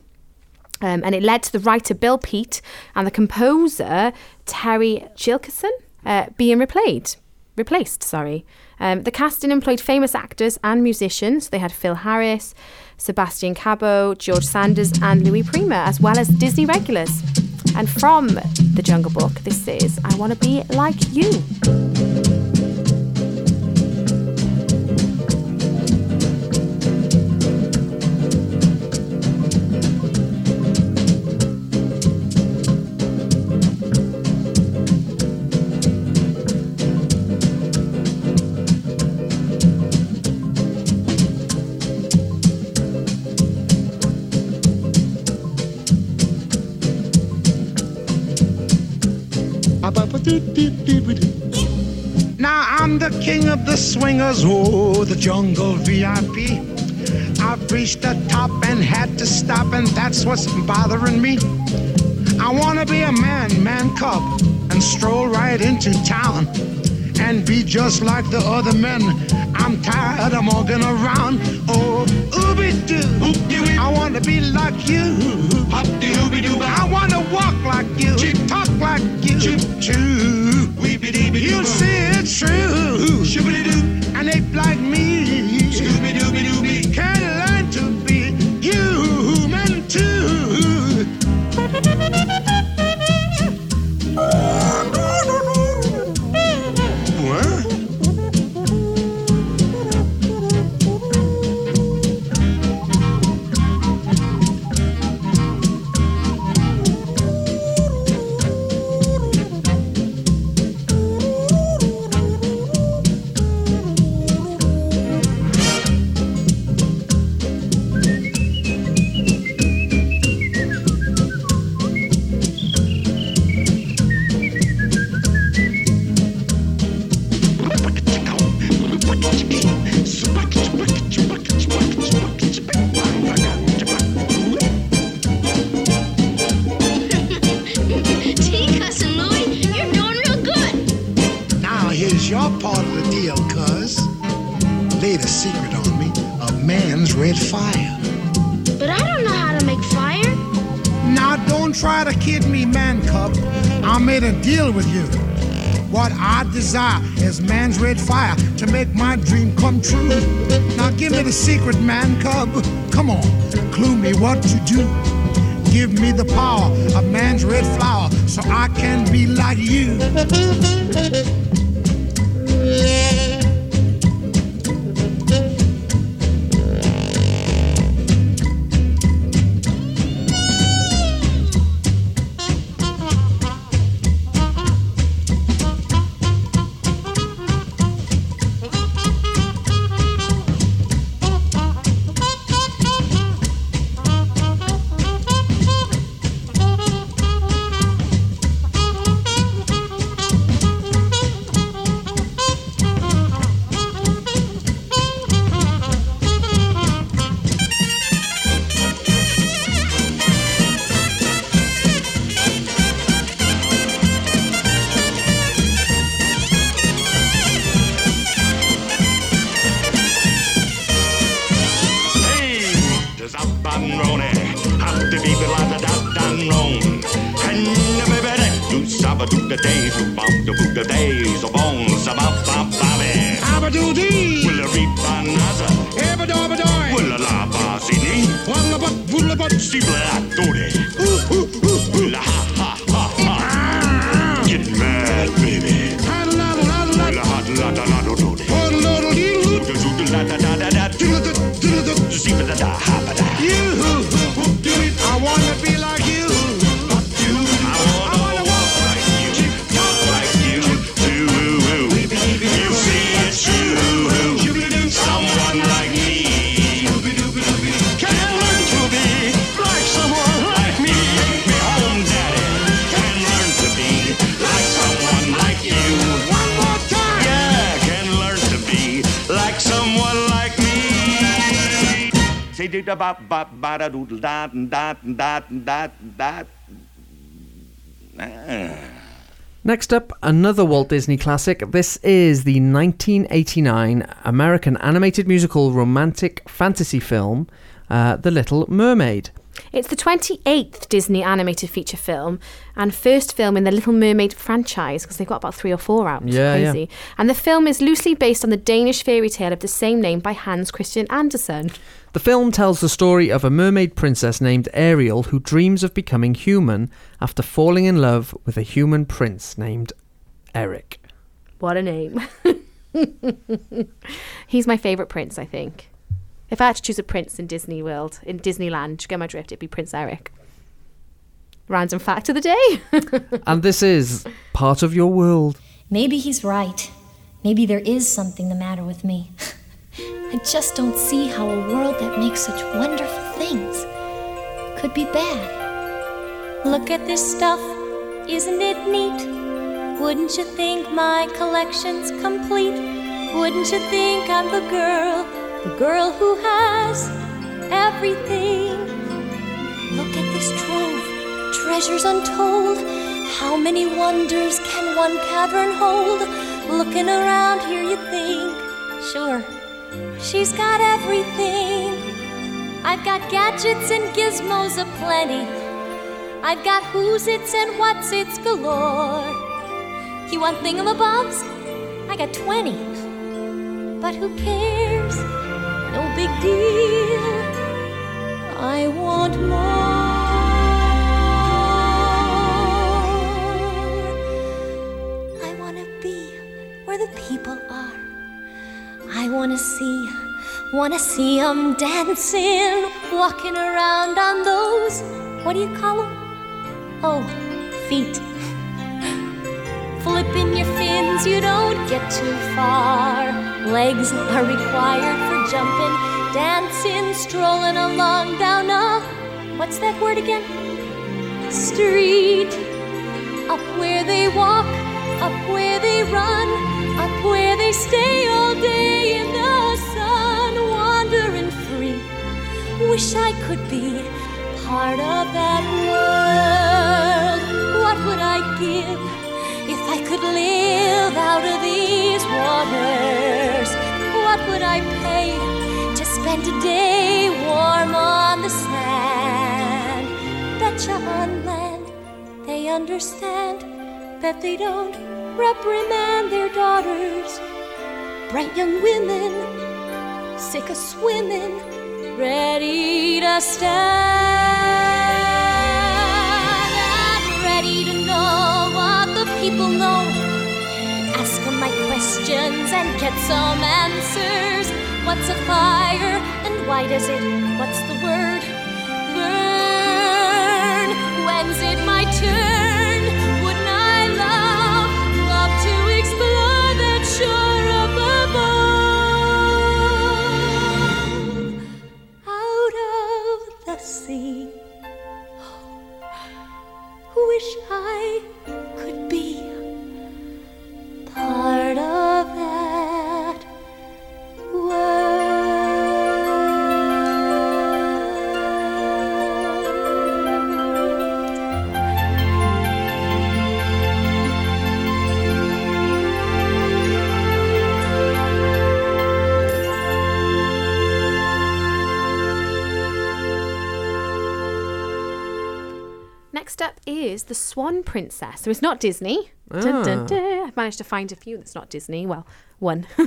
Um, and it led to the writer Bill Peet and the composer Terry Gilkyson uh, being replayed replaced. Sorry. Um, the casting employed famous actors and musicians. They had Phil Harris, Sebastian Cabot, George Sanders, and Louis Prima, as well as Disney regulars. And from The Jungle Book, this is I Want to Be Like You. Now I'm the king of the swingers, oh, the jungle VIP. I've reached the top and had to stop, and that's what's bothering me. I wanna be a man, man cub, and stroll right into town and be just like the other men. I'm tired of walking around. Oh, ooby doo. I wanna be like you. I wanna walk like you. Talk like you. True. You'll see it's true. And ape like me. Can learn to be human too. Desire is man's red fire to make my dream come true. Now give me the secret, man cub. Come on, clue me what to do. Give me the power of man's red flower so I can be like you. Next up, another Walt Disney classic. This is the 1989 American animated musical romantic fantasy film, uh, The Little Mermaid. It's the 28th Disney animated feature film and first film in the Little Mermaid franchise because they've got about three or four out. Yeah, yeah. And the film is loosely based on the Danish fairy tale of the same name by Hans Christian Andersen. The film tells the story of a mermaid princess named Ariel who dreams of becoming human after falling in love with a human prince named Eric. What a name. He's my favourite prince, I think. If I had to choose a prince in Disney World, in Disneyland, to get my drift, it'd be Prince Eric. Random fact of the day. And this is part of your world. Maybe he's right. Maybe there is something the matter with me. I just don't see how a world that makes such wonderful things could be bad. Look at this stuff, isn't it neat? Wouldn't you think my collection's complete? Wouldn't you think I'm the girl, the girl who has everything? Look at this trove, treasures untold. How many wonders can one cavern hold? Looking around here, you think, sure, she's got everything. I've got gadgets and gizmos aplenty. I've got who's its and what's its galore. You want thingamabobs? I got 20. But who cares? No big deal. I want more. See, want to see 'em dancing, walking around on those, what do you call 'em? Oh, feet. Flipping your fins, you don't get too far. Legs are required for jumping, dancing, strolling along down a, what's that word again? Street. Up where they walk, up where they run, up where they stay all day in the Wish I could be part of that world. What would I give if I could live out of these waters? What would I pay to spend a day warm on the sand? Betcha on land they understand that they don't reprimand their daughters. Bright young women, sick of swimming, ready to stand and ready to know what the people know. Ask them my questions and get some answers. What's a fire and why does it? What's the word? Burn. When's it my turn? The sea. Oh, wish I is The Swan Princess. So it's not Disney. Dun, dun, Ah. dun. I've managed to find a few that's not Disney. Well, one.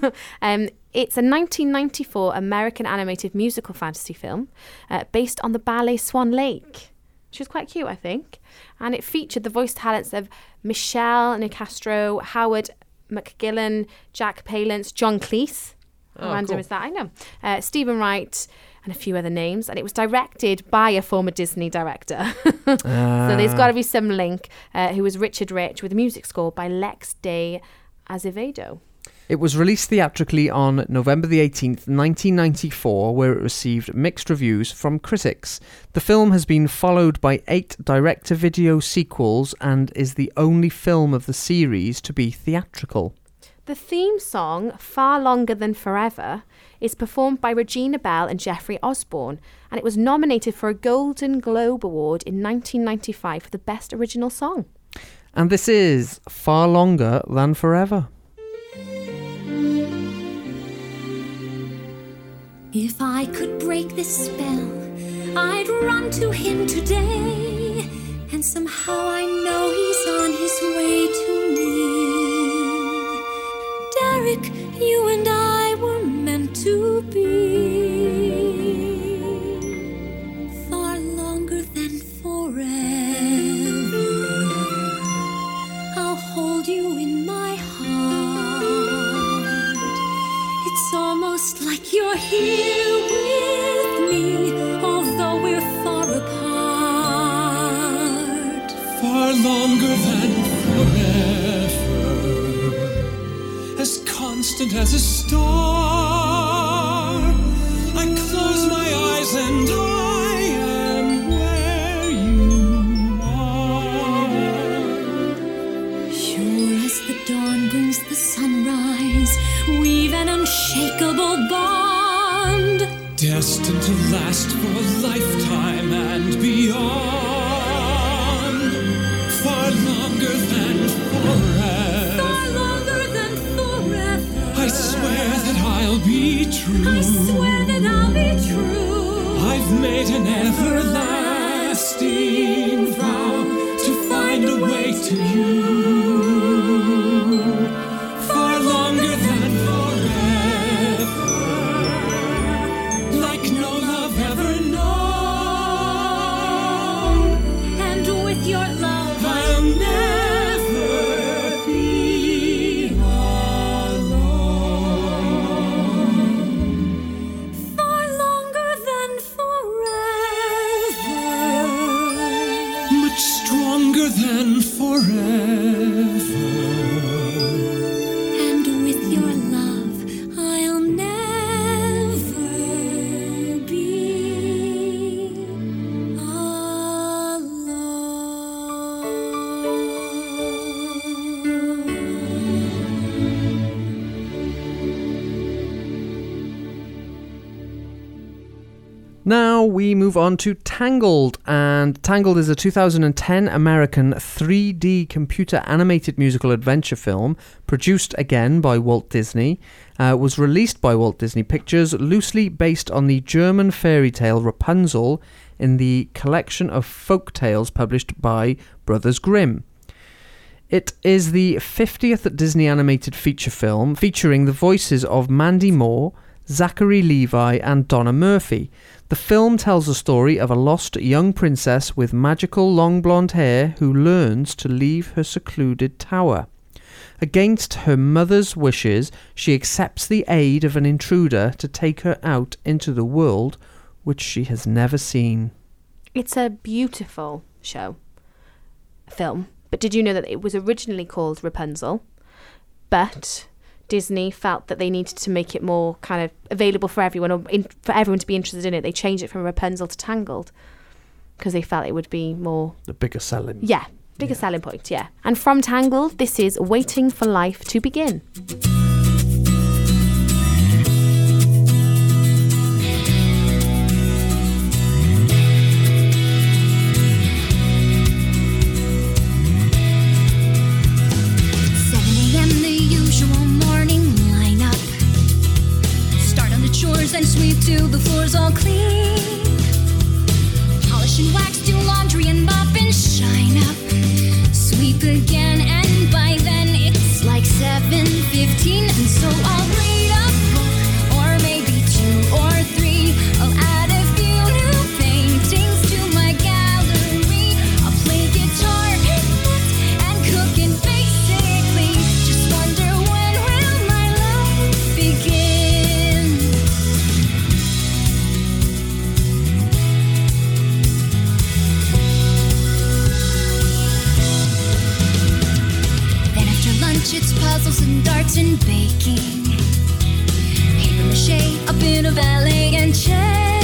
um, it's a 1994 American animated musical fantasy film uh, based on the ballet Swan Lake. Which was quite cute, I think. And it featured the voice talents of Michelle Nicastro, Howard McGillin, Jack Palance, John Cleese. How Oh, random cool. is that? I know. Uh, Stephen Wright, and a few other names. And it was directed by a former Disney director. so there's got to be some link, uh, who was Richard Rich, with a music score by Lex de Azevedo. It was released theatrically on November the 18th, 1994, where it received mixed reviews from critics. The film has been followed by eight direct to video sequels and is the only film of the series to be theatrical. The theme song, Far Longer Than Forever, is performed by Regina Belle and Jeffrey Osborne, and it was nominated for a Golden Globe Award in 1995 for the Best Original Song. And this is Far Longer Than Forever. If I could break this spell, I'd run to him today, and somehow I know he's on his way to me. Derek, you and I were meant to be far longer than forever. I'll hold you in my heart. It's almost like you're here with me, although we're far apart. Far longer than forever, as constant as a star. Destined to last for a lifetime and beyond. Far longer than forever. Far longer than forever. I swear that I'll be true. I swear that I'll be true. I've made an everlasting vow to find a way to you. We move on to Tangled, and Tangled is a 2010 American 3D computer animated musical adventure film produced again by Walt Disney. Uh, was released by Walt Disney Pictures, loosely based on the German fairy tale Rapunzel in the collection of folk tales published by Brothers Grimm. It is the 50th Disney animated feature film featuring the voices of Mandy Moore, Zachary Levi, and Donna Murphy. The film tells the story of a lost young princess with magical long blonde hair who learns to leave her secluded tower. Against her mother's wishes, she accepts the aid of an intruder to take her out into the world which she has never seen. It's a beautiful show, film. But did you know that it was originally called Rapunzel? But Disney felt that they needed to make it more kind of available for everyone, or in, for everyone to be interested in it. They changed it from Rapunzel to Tangled because they felt it would be more, The bigger selling. yeah, bigger selling point, yeah. And from Tangled, this is Waiting for Life to Begin. Till the floor's all clean. Polish and wax, do laundry and mop and shine up. Sweep again and it's and darts and baking. Paper mache, a bit of ballet and chess.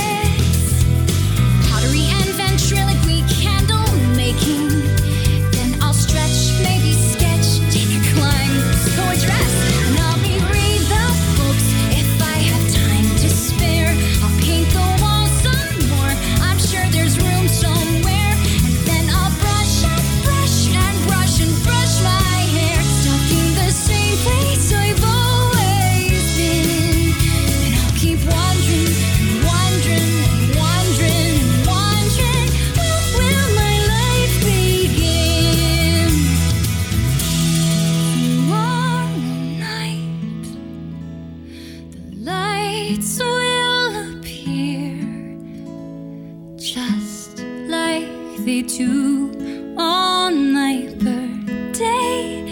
Too on my birthday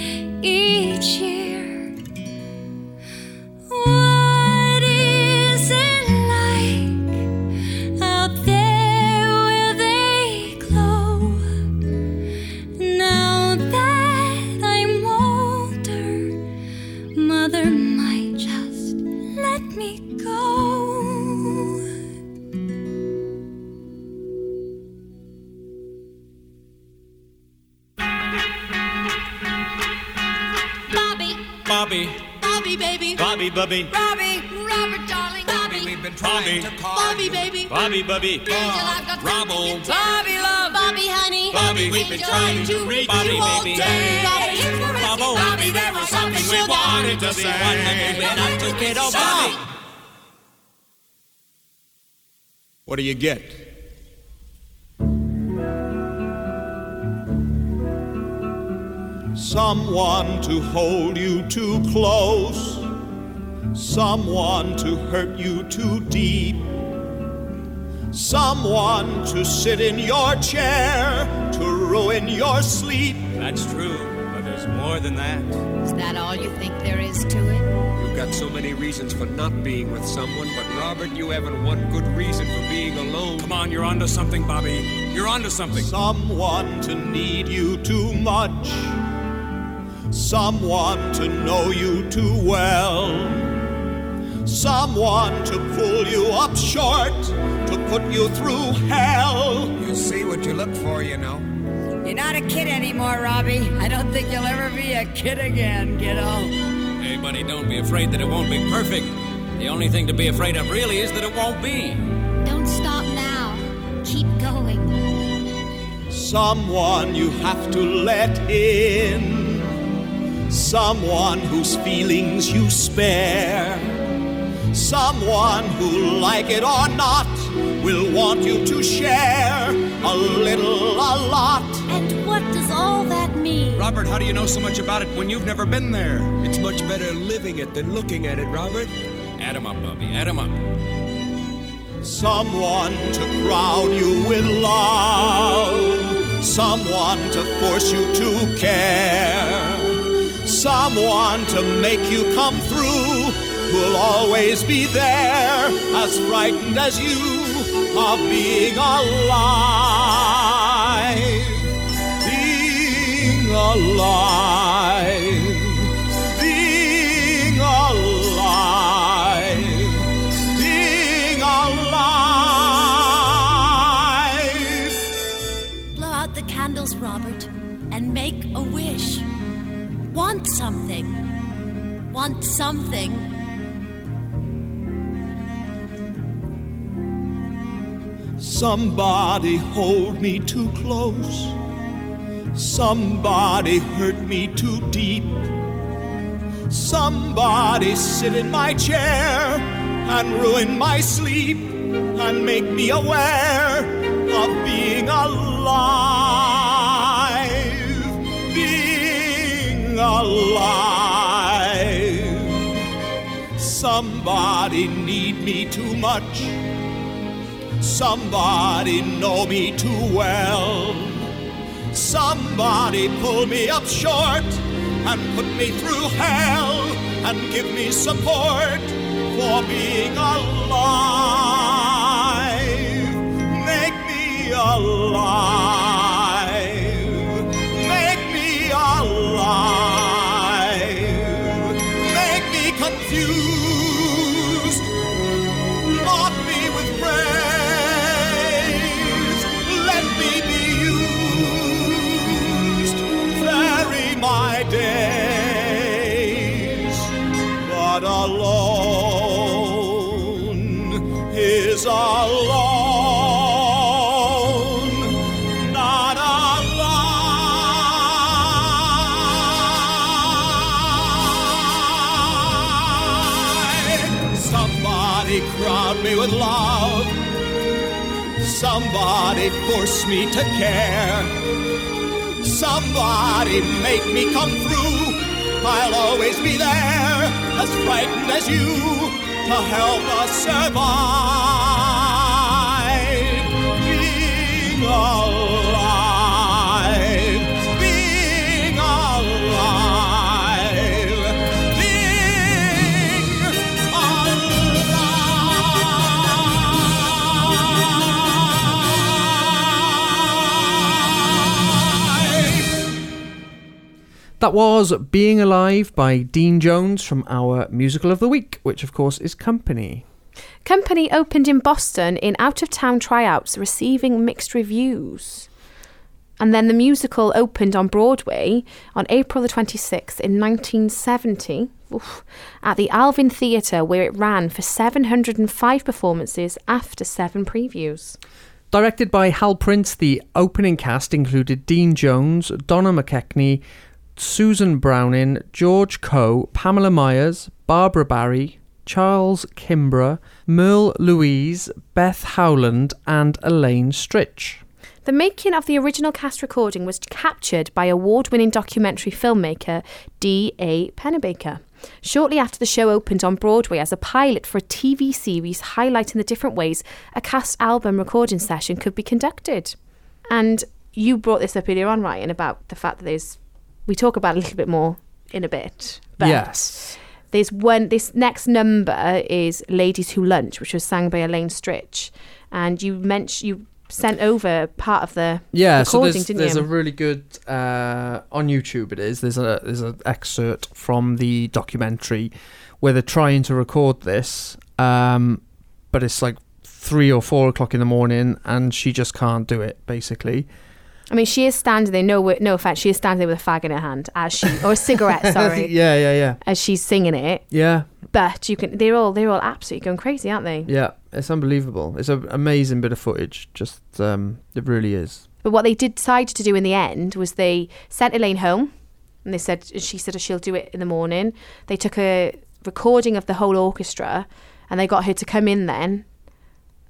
each year. What is it like out there they glow? Now that I'm older, Mother might just let me go. Bobby, Bubby, Robbie, Robert, darling. Bobby, we've been Bobby, Bobby, baby. Bobby, Bubby, Angel, I've got Robbo, Bobby, love. Bobby, honey. Bobby, we've been trying to reach Bobby, you all baby. day. Bobby, Bobbo, Bobby, there was something we wanted to say. What have you been up to, kiddo? Bobby. What do you get? Someone to hold you too close, someone to hurt you too deep, someone to sit in your chair to ruin your sleep. That's true, but there's more than that. Is that all you think there is to it? You've got so many reasons for not being with someone, but Robert, you haven't one good reason for being alone. Come on, you're onto something, Bobby. You're onto something. Someone to need you too much, someone to know you too well, someone to pull you up short, to put you through hell. You see what you look for, you know. You're not a kid anymore, Robbie. I don't think you'll ever be a kid again, kiddo. Hey, buddy, don't be afraid that it won't be perfect. The only thing to be afraid of really is that it won't be. Don't stop now. Keep going. Someone you have to let in, someone whose feelings you spare, someone who, like it or not, will want you to share a little, a lot. And what does all that mean? Robert, how do you know so much about it when you've never been there? It's much better living it than looking at it, Robert. Add 'em up, Bubby. Add 'em up. Someone to crown you with love, someone to force you to care, someone to make you come through, who'll always be there, as frightened as you of being alive, being alive, being alive being alive. Blow out the candles, Robert, and make a wish. Want something. Want something. Somebody hold me too close. Somebody hurt me too deep. Somebody sit in my chair and ruin my sleep and make me aware of being alive. Being alive. Somebody need me too much. Somebody know me too well. Somebody pull me up short and put me through hell and give me support for being alive. Make me alive. Somebody force me to care. Somebody make me come through. I'll always be there, as frightened as you, to help us survive. Being alive. That was Being Alive by Dean Jones from our musical of the week, which of course is Company. Company opened in Boston in out of town tryouts, receiving mixed reviews. And then the musical opened on Broadway on April the 26th in 1970 oof, at the Alvin Theatre, where it ran for 705 performances after seven previews. Directed by Hal Prince, the opening cast included Dean Jones, Donna McKechnie, Susan Browning, George Coe, Pamela Myers, Barbara Barrie, Charles Kimbrough, Merle Louise, Beth Howland, and Elaine Stritch. The making of the original cast recording was captured by award winning documentary filmmaker D.A. Pennebaker. Shortly after the show opened on Broadway as a pilot for a TV series highlighting the different ways a cast album recording session could be conducted. And you brought this up earlier on, Ryan, about the fact that there's. We talk about a little bit more in a bit. But Yes. There's one. This next number is "Ladies Who Lunch," which was sang by Elaine Stritch, and you mentioned you sent over part of the Yeah, so there's, there's a really good uh, on YouTube. It is there's a there's an excerpt from the documentary where they're trying to record this, um, but it's like three or four o'clock in the morning, and she just can't do it. Basically, I mean, she is standing there. No, no offense. She is standing there with a fag in her hand as she, or a cigarette. Sorry. yeah, yeah, yeah, As she's singing it, yeah, but you can. They're all. They're all absolutely going crazy, aren't they? yeah. It's unbelievable. It's an amazing bit of footage. Just um, it really is. But what they did decide to do in the end was they sent Elaine home, and they said she said she'll do it in the morning. They took a recording of the whole orchestra, and they got her to come in then,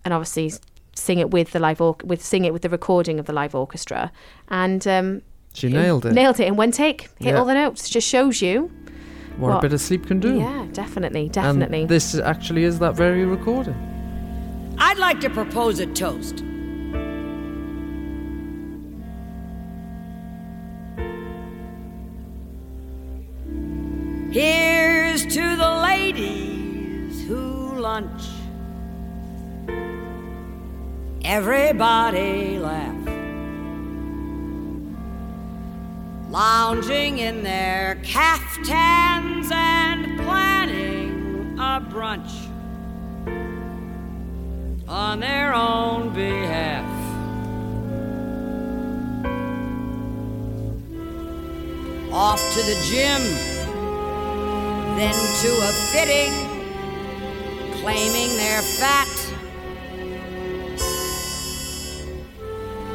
and obviously sing it with the live or- with sing it with the recording of the live orchestra, and um, She nailed it. Nailed it in one take. Hit Yeah. all the notes. Just shows you What, a bit of sleep can do. Yeah, definitely, definitely. And this actually is that very recording. I'd like to propose a toast. Here's to the ladies who lunch. Everybody laugh. Lounging in their caftans and planning a brunch on their own behalf. Off to the gym, then to a fitting, claiming they're fat.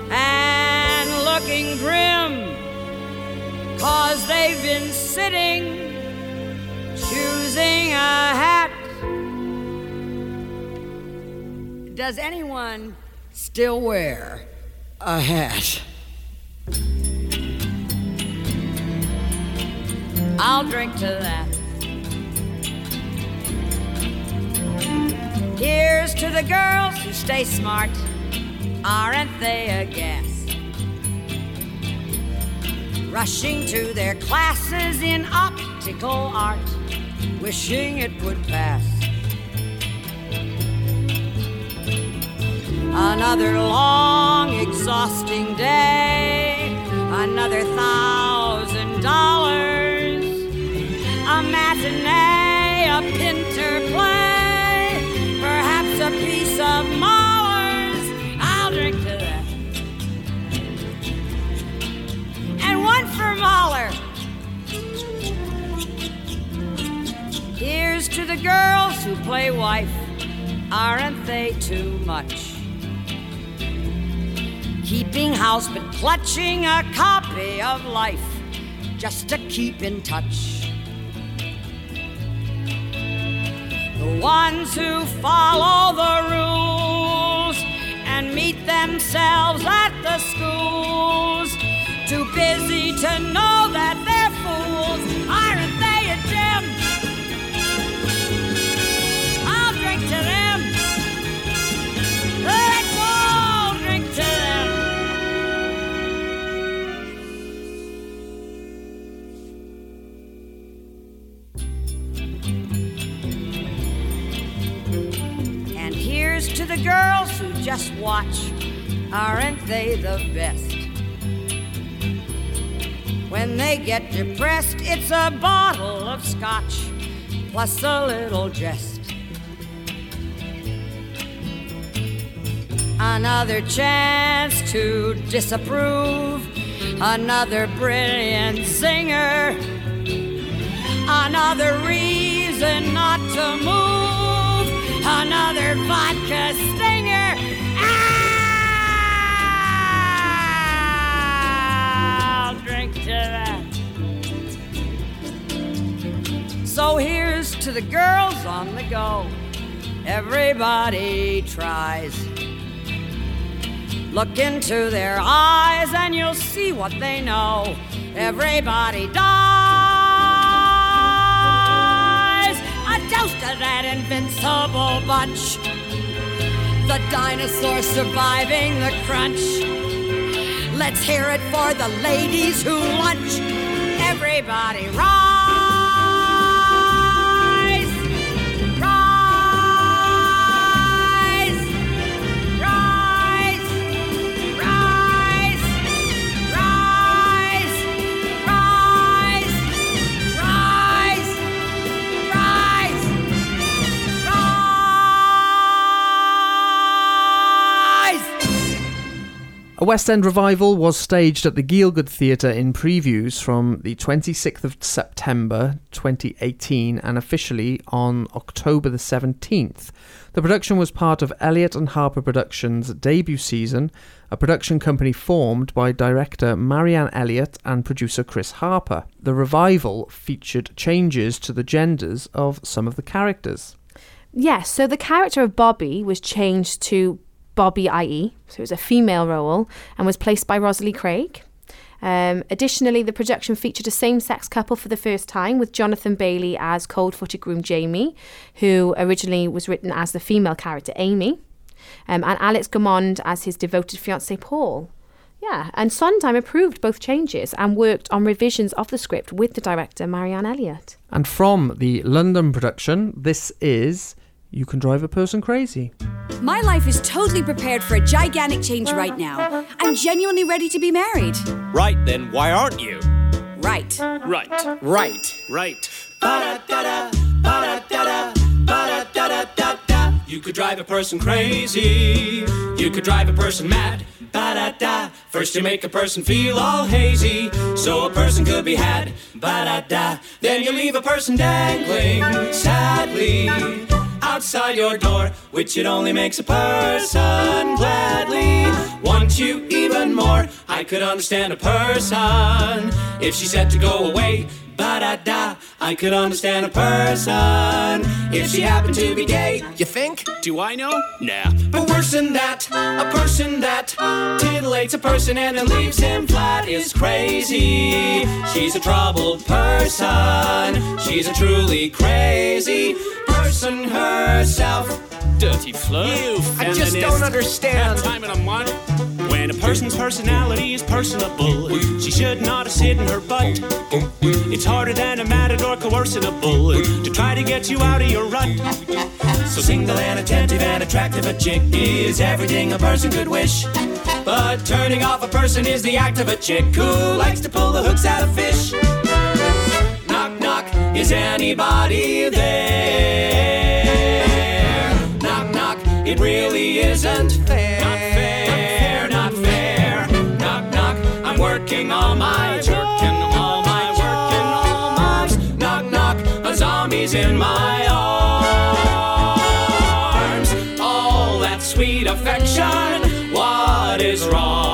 And looking grim, cause they've been sitting, choosing a hat. Does anyone still wear a hat? I'll drink to that. Here's to the girls who stay smart. Aren't they a gas? Rushing to their classes in optical art, wishing it would pass. Another long, exhausting day, another thousand dollars, a matinee, a Pinter play, perhaps a piece of Mahler's. Mahler. Here's to the girls who play wife. Aren't they too much? Keeping house but clutching a copy of life just to keep in touch. The ones who follow the rules and meet themselves at the schools. Too busy to know that they're fools. Aren't they a gem? I'll drink to them. Let's all drink to them. And here's to the girls who just watch. Aren't they the best? When they get depressed, it's a bottle of scotch plus a little jest. Another chance to disapprove, another brilliant singer, another reason not to move, another vodka stinger. So here's to the girls on the go. Everybody tries. Look into their eyes and you'll see what they know. Everybody dies. A toast to that invincible bunch. The dinosaurs surviving the crunch. Let's hear it for the ladies who lunch. Everybody rise. A West End revival was staged at the Gielgud Theatre in previews from the 26th of September 2018 and officially on October the 17th. The production was part of Elliott and Harper Productions' debut season, a production company formed by director Marianne Elliott and producer Chris Harper. The revival featured changes to the genders of some of the characters. Yes, so the character of Bobby was changed to Bobby IE, so it was a female role, and was placed by Rosalie Craig. Um, additionally, the production featured a same sex couple for the first time with Jonathan Bailey as cold footed groom Jamie, who originally was written as the female character Amy, um, and Alex Gaumond as his devoted fiance Paul. Yeah, and Sondheim approved both changes and worked on revisions of the script with the director Marianne Elliott. And from the London production, this is You Can Drive a Person Crazy. My life is totally prepared for a gigantic change right now. I'm genuinely ready to be married. Right, then why aren't you? Right. Right. Right. Right. You could drive a person crazy. You could drive a person mad. Ba-da-da. First you make a person feel all hazy, so a person could be had. Ba-da-da. Then you leave a person dangling sadly outside your door, which it only makes a person gladly want you even more. I could understand a person if she said to go away. Ba-da-da. I could understand a person if she happened to be gay. You think? Do I know? Nah. But worse than that, a person that titillates a person and then leaves him flat is crazy. She's a troubled person. She's a truly crazy person herself. Dirty flirt. You I just don't understand. That time in a month. When a person's personality is personable, she should not have sit in her butt. It's harder than a matador coercible to try to get you out of your rut. So single and attentive and attractive a chick is everything a person could wish. But turning off a person is the act of a chick who likes to pull the hooks out of fish. Knock, knock, is anybody it really isn't fair. Not fair, not fair. Knock, knock, I'm working all my jerking, all my working, all my knock, knock, a zombie's in my arms. All that sweet affection, what is wrong?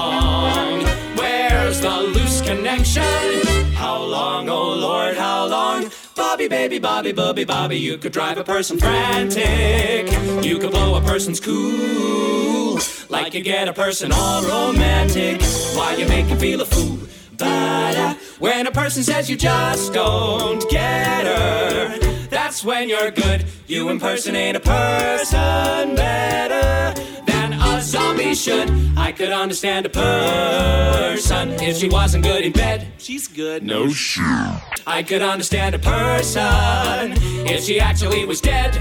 Bobby, baby, Bobby, Bobby, Bobby, you could drive a person frantic. You could blow a person's cool. Like you get a person all romantic. Why you make him feel a fool? But when a person says you just don't get her, that's when you're good. You impersonate a person better a zombie should. I could understand a person if she wasn't good in bed. She's good. No shit. I could understand a person if she actually was dead.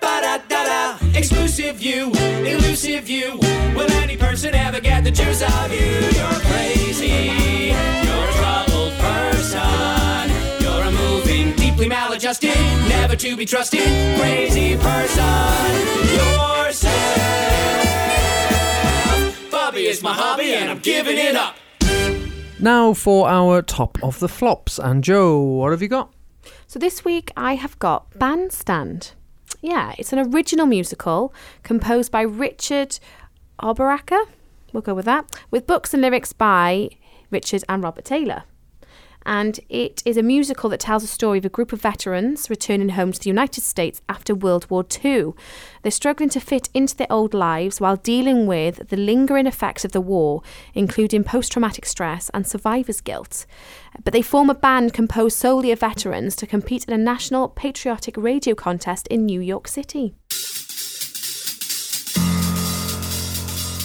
Ba-da-da-da, exclusive you, elusive you. Will any person ever get the juice of you? You're crazy, you're a troubled person. You're a moving, deeply maladjusted, never to be trusted, crazy person yourself. Bobby is my hobby and I'm giving it up. Now for our top of the flops. And Joe, what have you got? So this week I have got Bandstand. Yeah, it's an original musical composed by Richard Oberacker. We'll go with that. With books and lyrics by Richard and Robert Taylor. And it is a musical that tells a story of a group of veterans returning home to the United States after World War II. They're struggling to fit into their old lives while dealing with the lingering effects of the war, including post traumatic stress and survivor's guilt. But they form a band composed solely of veterans to compete in a national patriotic radio contest in New York City.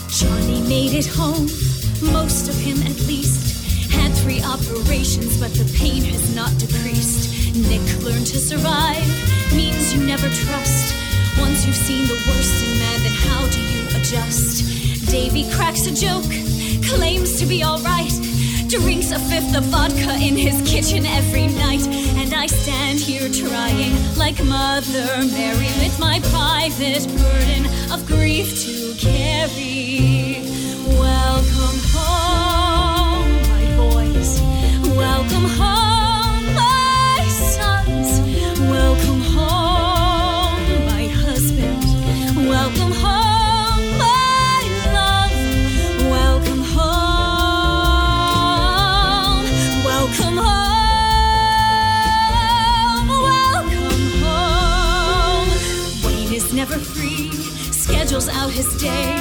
Johnny made it home, most of him at least. Three operations, but the pain has not decreased. Nick learned to survive, means you never trust. Once you've seen the worst in man, then how do you adjust? Davy cracks a joke, claims to be alright. Drinks a fifth of vodka in his kitchen every night. And I stand here trying, like Mother Mary, with my private burden of grief to carry. Welcome home. Welcome home, my sons. Welcome home, my husband. Welcome home, my love. Welcome home. Welcome home. Welcome home. Wayne is never free, schedules out his day,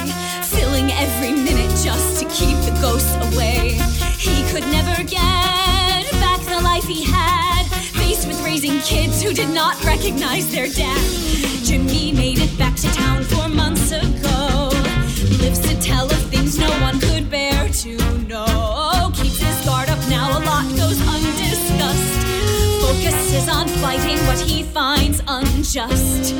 filling every minute just to keep the ghosts away. He could never get back the life he had, faced with raising kids who did not recognize their dad. Jimmy made it back to town four months ago, lives to tell of things no one could bear to know. Keeps his guard up now, a lot goes undiscussed. Focuses on fighting what he finds unjust.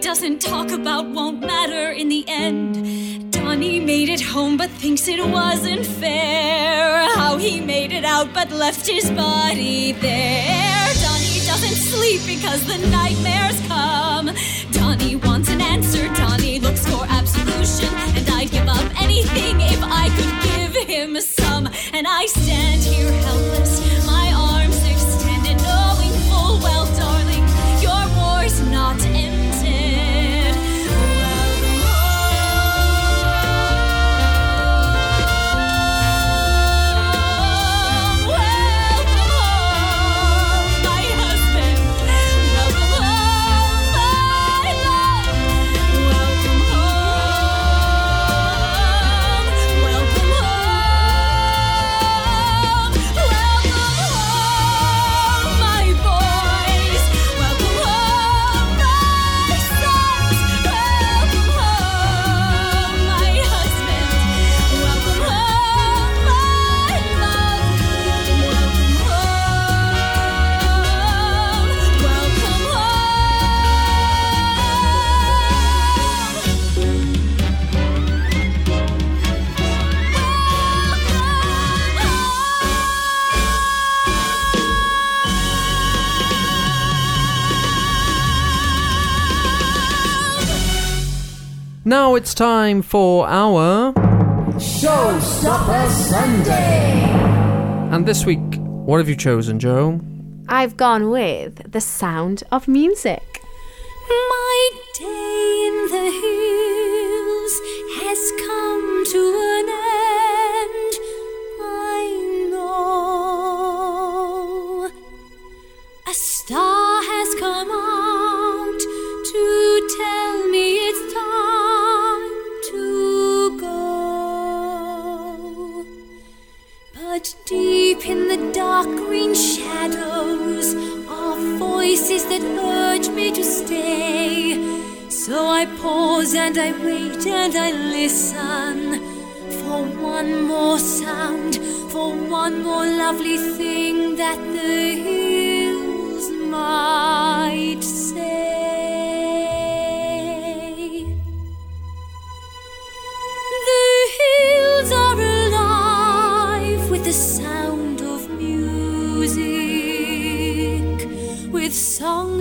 Doesn't talk about won't matter in the end. Donnie made it home but thinks it wasn't fair. How he made it out but left his body there. Donnie doesn't sleep because the nightmares come. Donnie wants an answer. Donnie looks for absolution. And I'd give up anything if I could give him some. And I stand here helpless, Now it's time for our. Showstopper Sunday. And this week, what have you chosen, Joe? I've gone with The Sound of Music. My day in the hills has come to an end. Deep in the dark green shadows of voices that urge me to stay. So I pause and I wait and I listen for one more sound, for one more lovely thing that the hills might.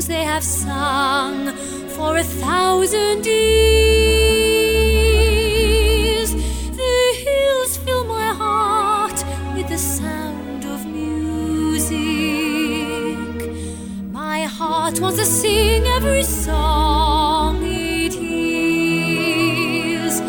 They have sung for a thousand years. The hills fill my heart with the sound of music. My heart wants to sing every song it hears.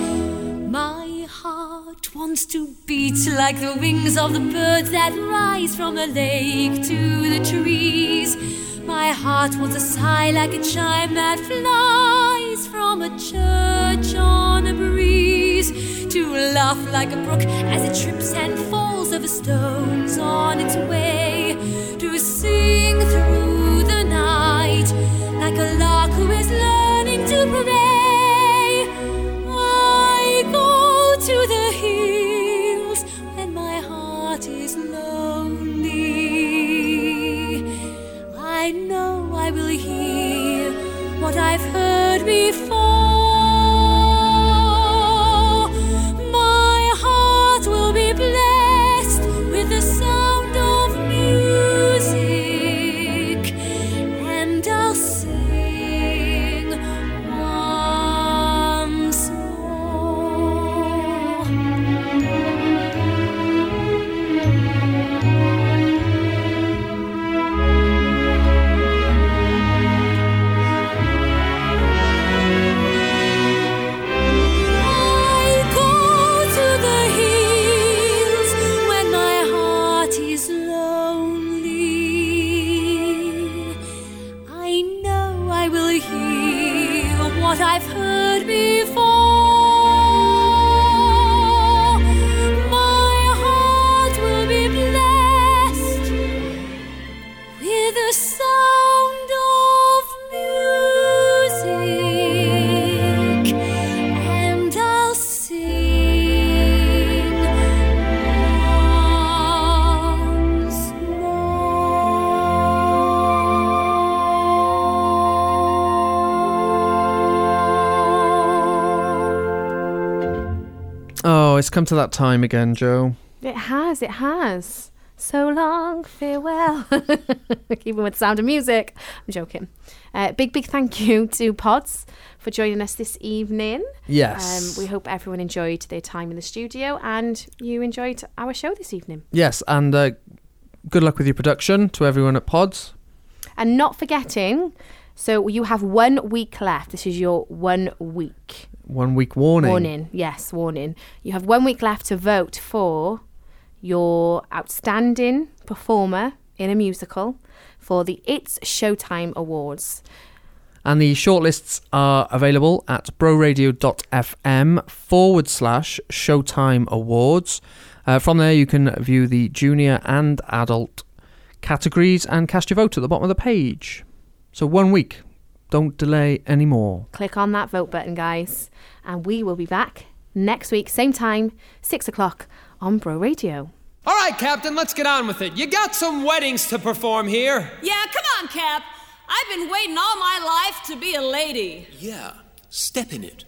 My heart wants to beat like the wings of the birds that rise from the lake to the trees. My heart wants a sigh like a chime that flies from a church on a breeze. To laugh like a brook as it trips and falls over stones on its way. To sing through the night like a lark who is learning to pray. I've heard before. Come to that time again, Joe. It has, it has. So long, farewell. Keeping with the sound of music. I'm joking. Uh, big, big thank you to Pods for joining us this evening. Yes. Um, we hope everyone enjoyed their time in the studio and you enjoyed our show this evening. Yes, and uh, good luck with your production to everyone at Pods. And not forgetting, so you have one week left. This is your one week. One week warning. Warning, yes, warning. You have one week left to vote for your outstanding performer in a musical for the It's Showtime Awards. And the shortlists are available at broradio.fm forward slash Showtime Awards. Uh, from there, you can view the junior and adult categories and cast your vote at the bottom of the page. So, one week. Don't delay anymore. Click on that vote button, guys, and we will be back next week, same time, six o'clock on Bro Radio. All right, Captain, let's get on with it. You got some weddings to perform here. Yeah, come on, Cap. I've been waiting all my life to be a lady. Yeah, step in it.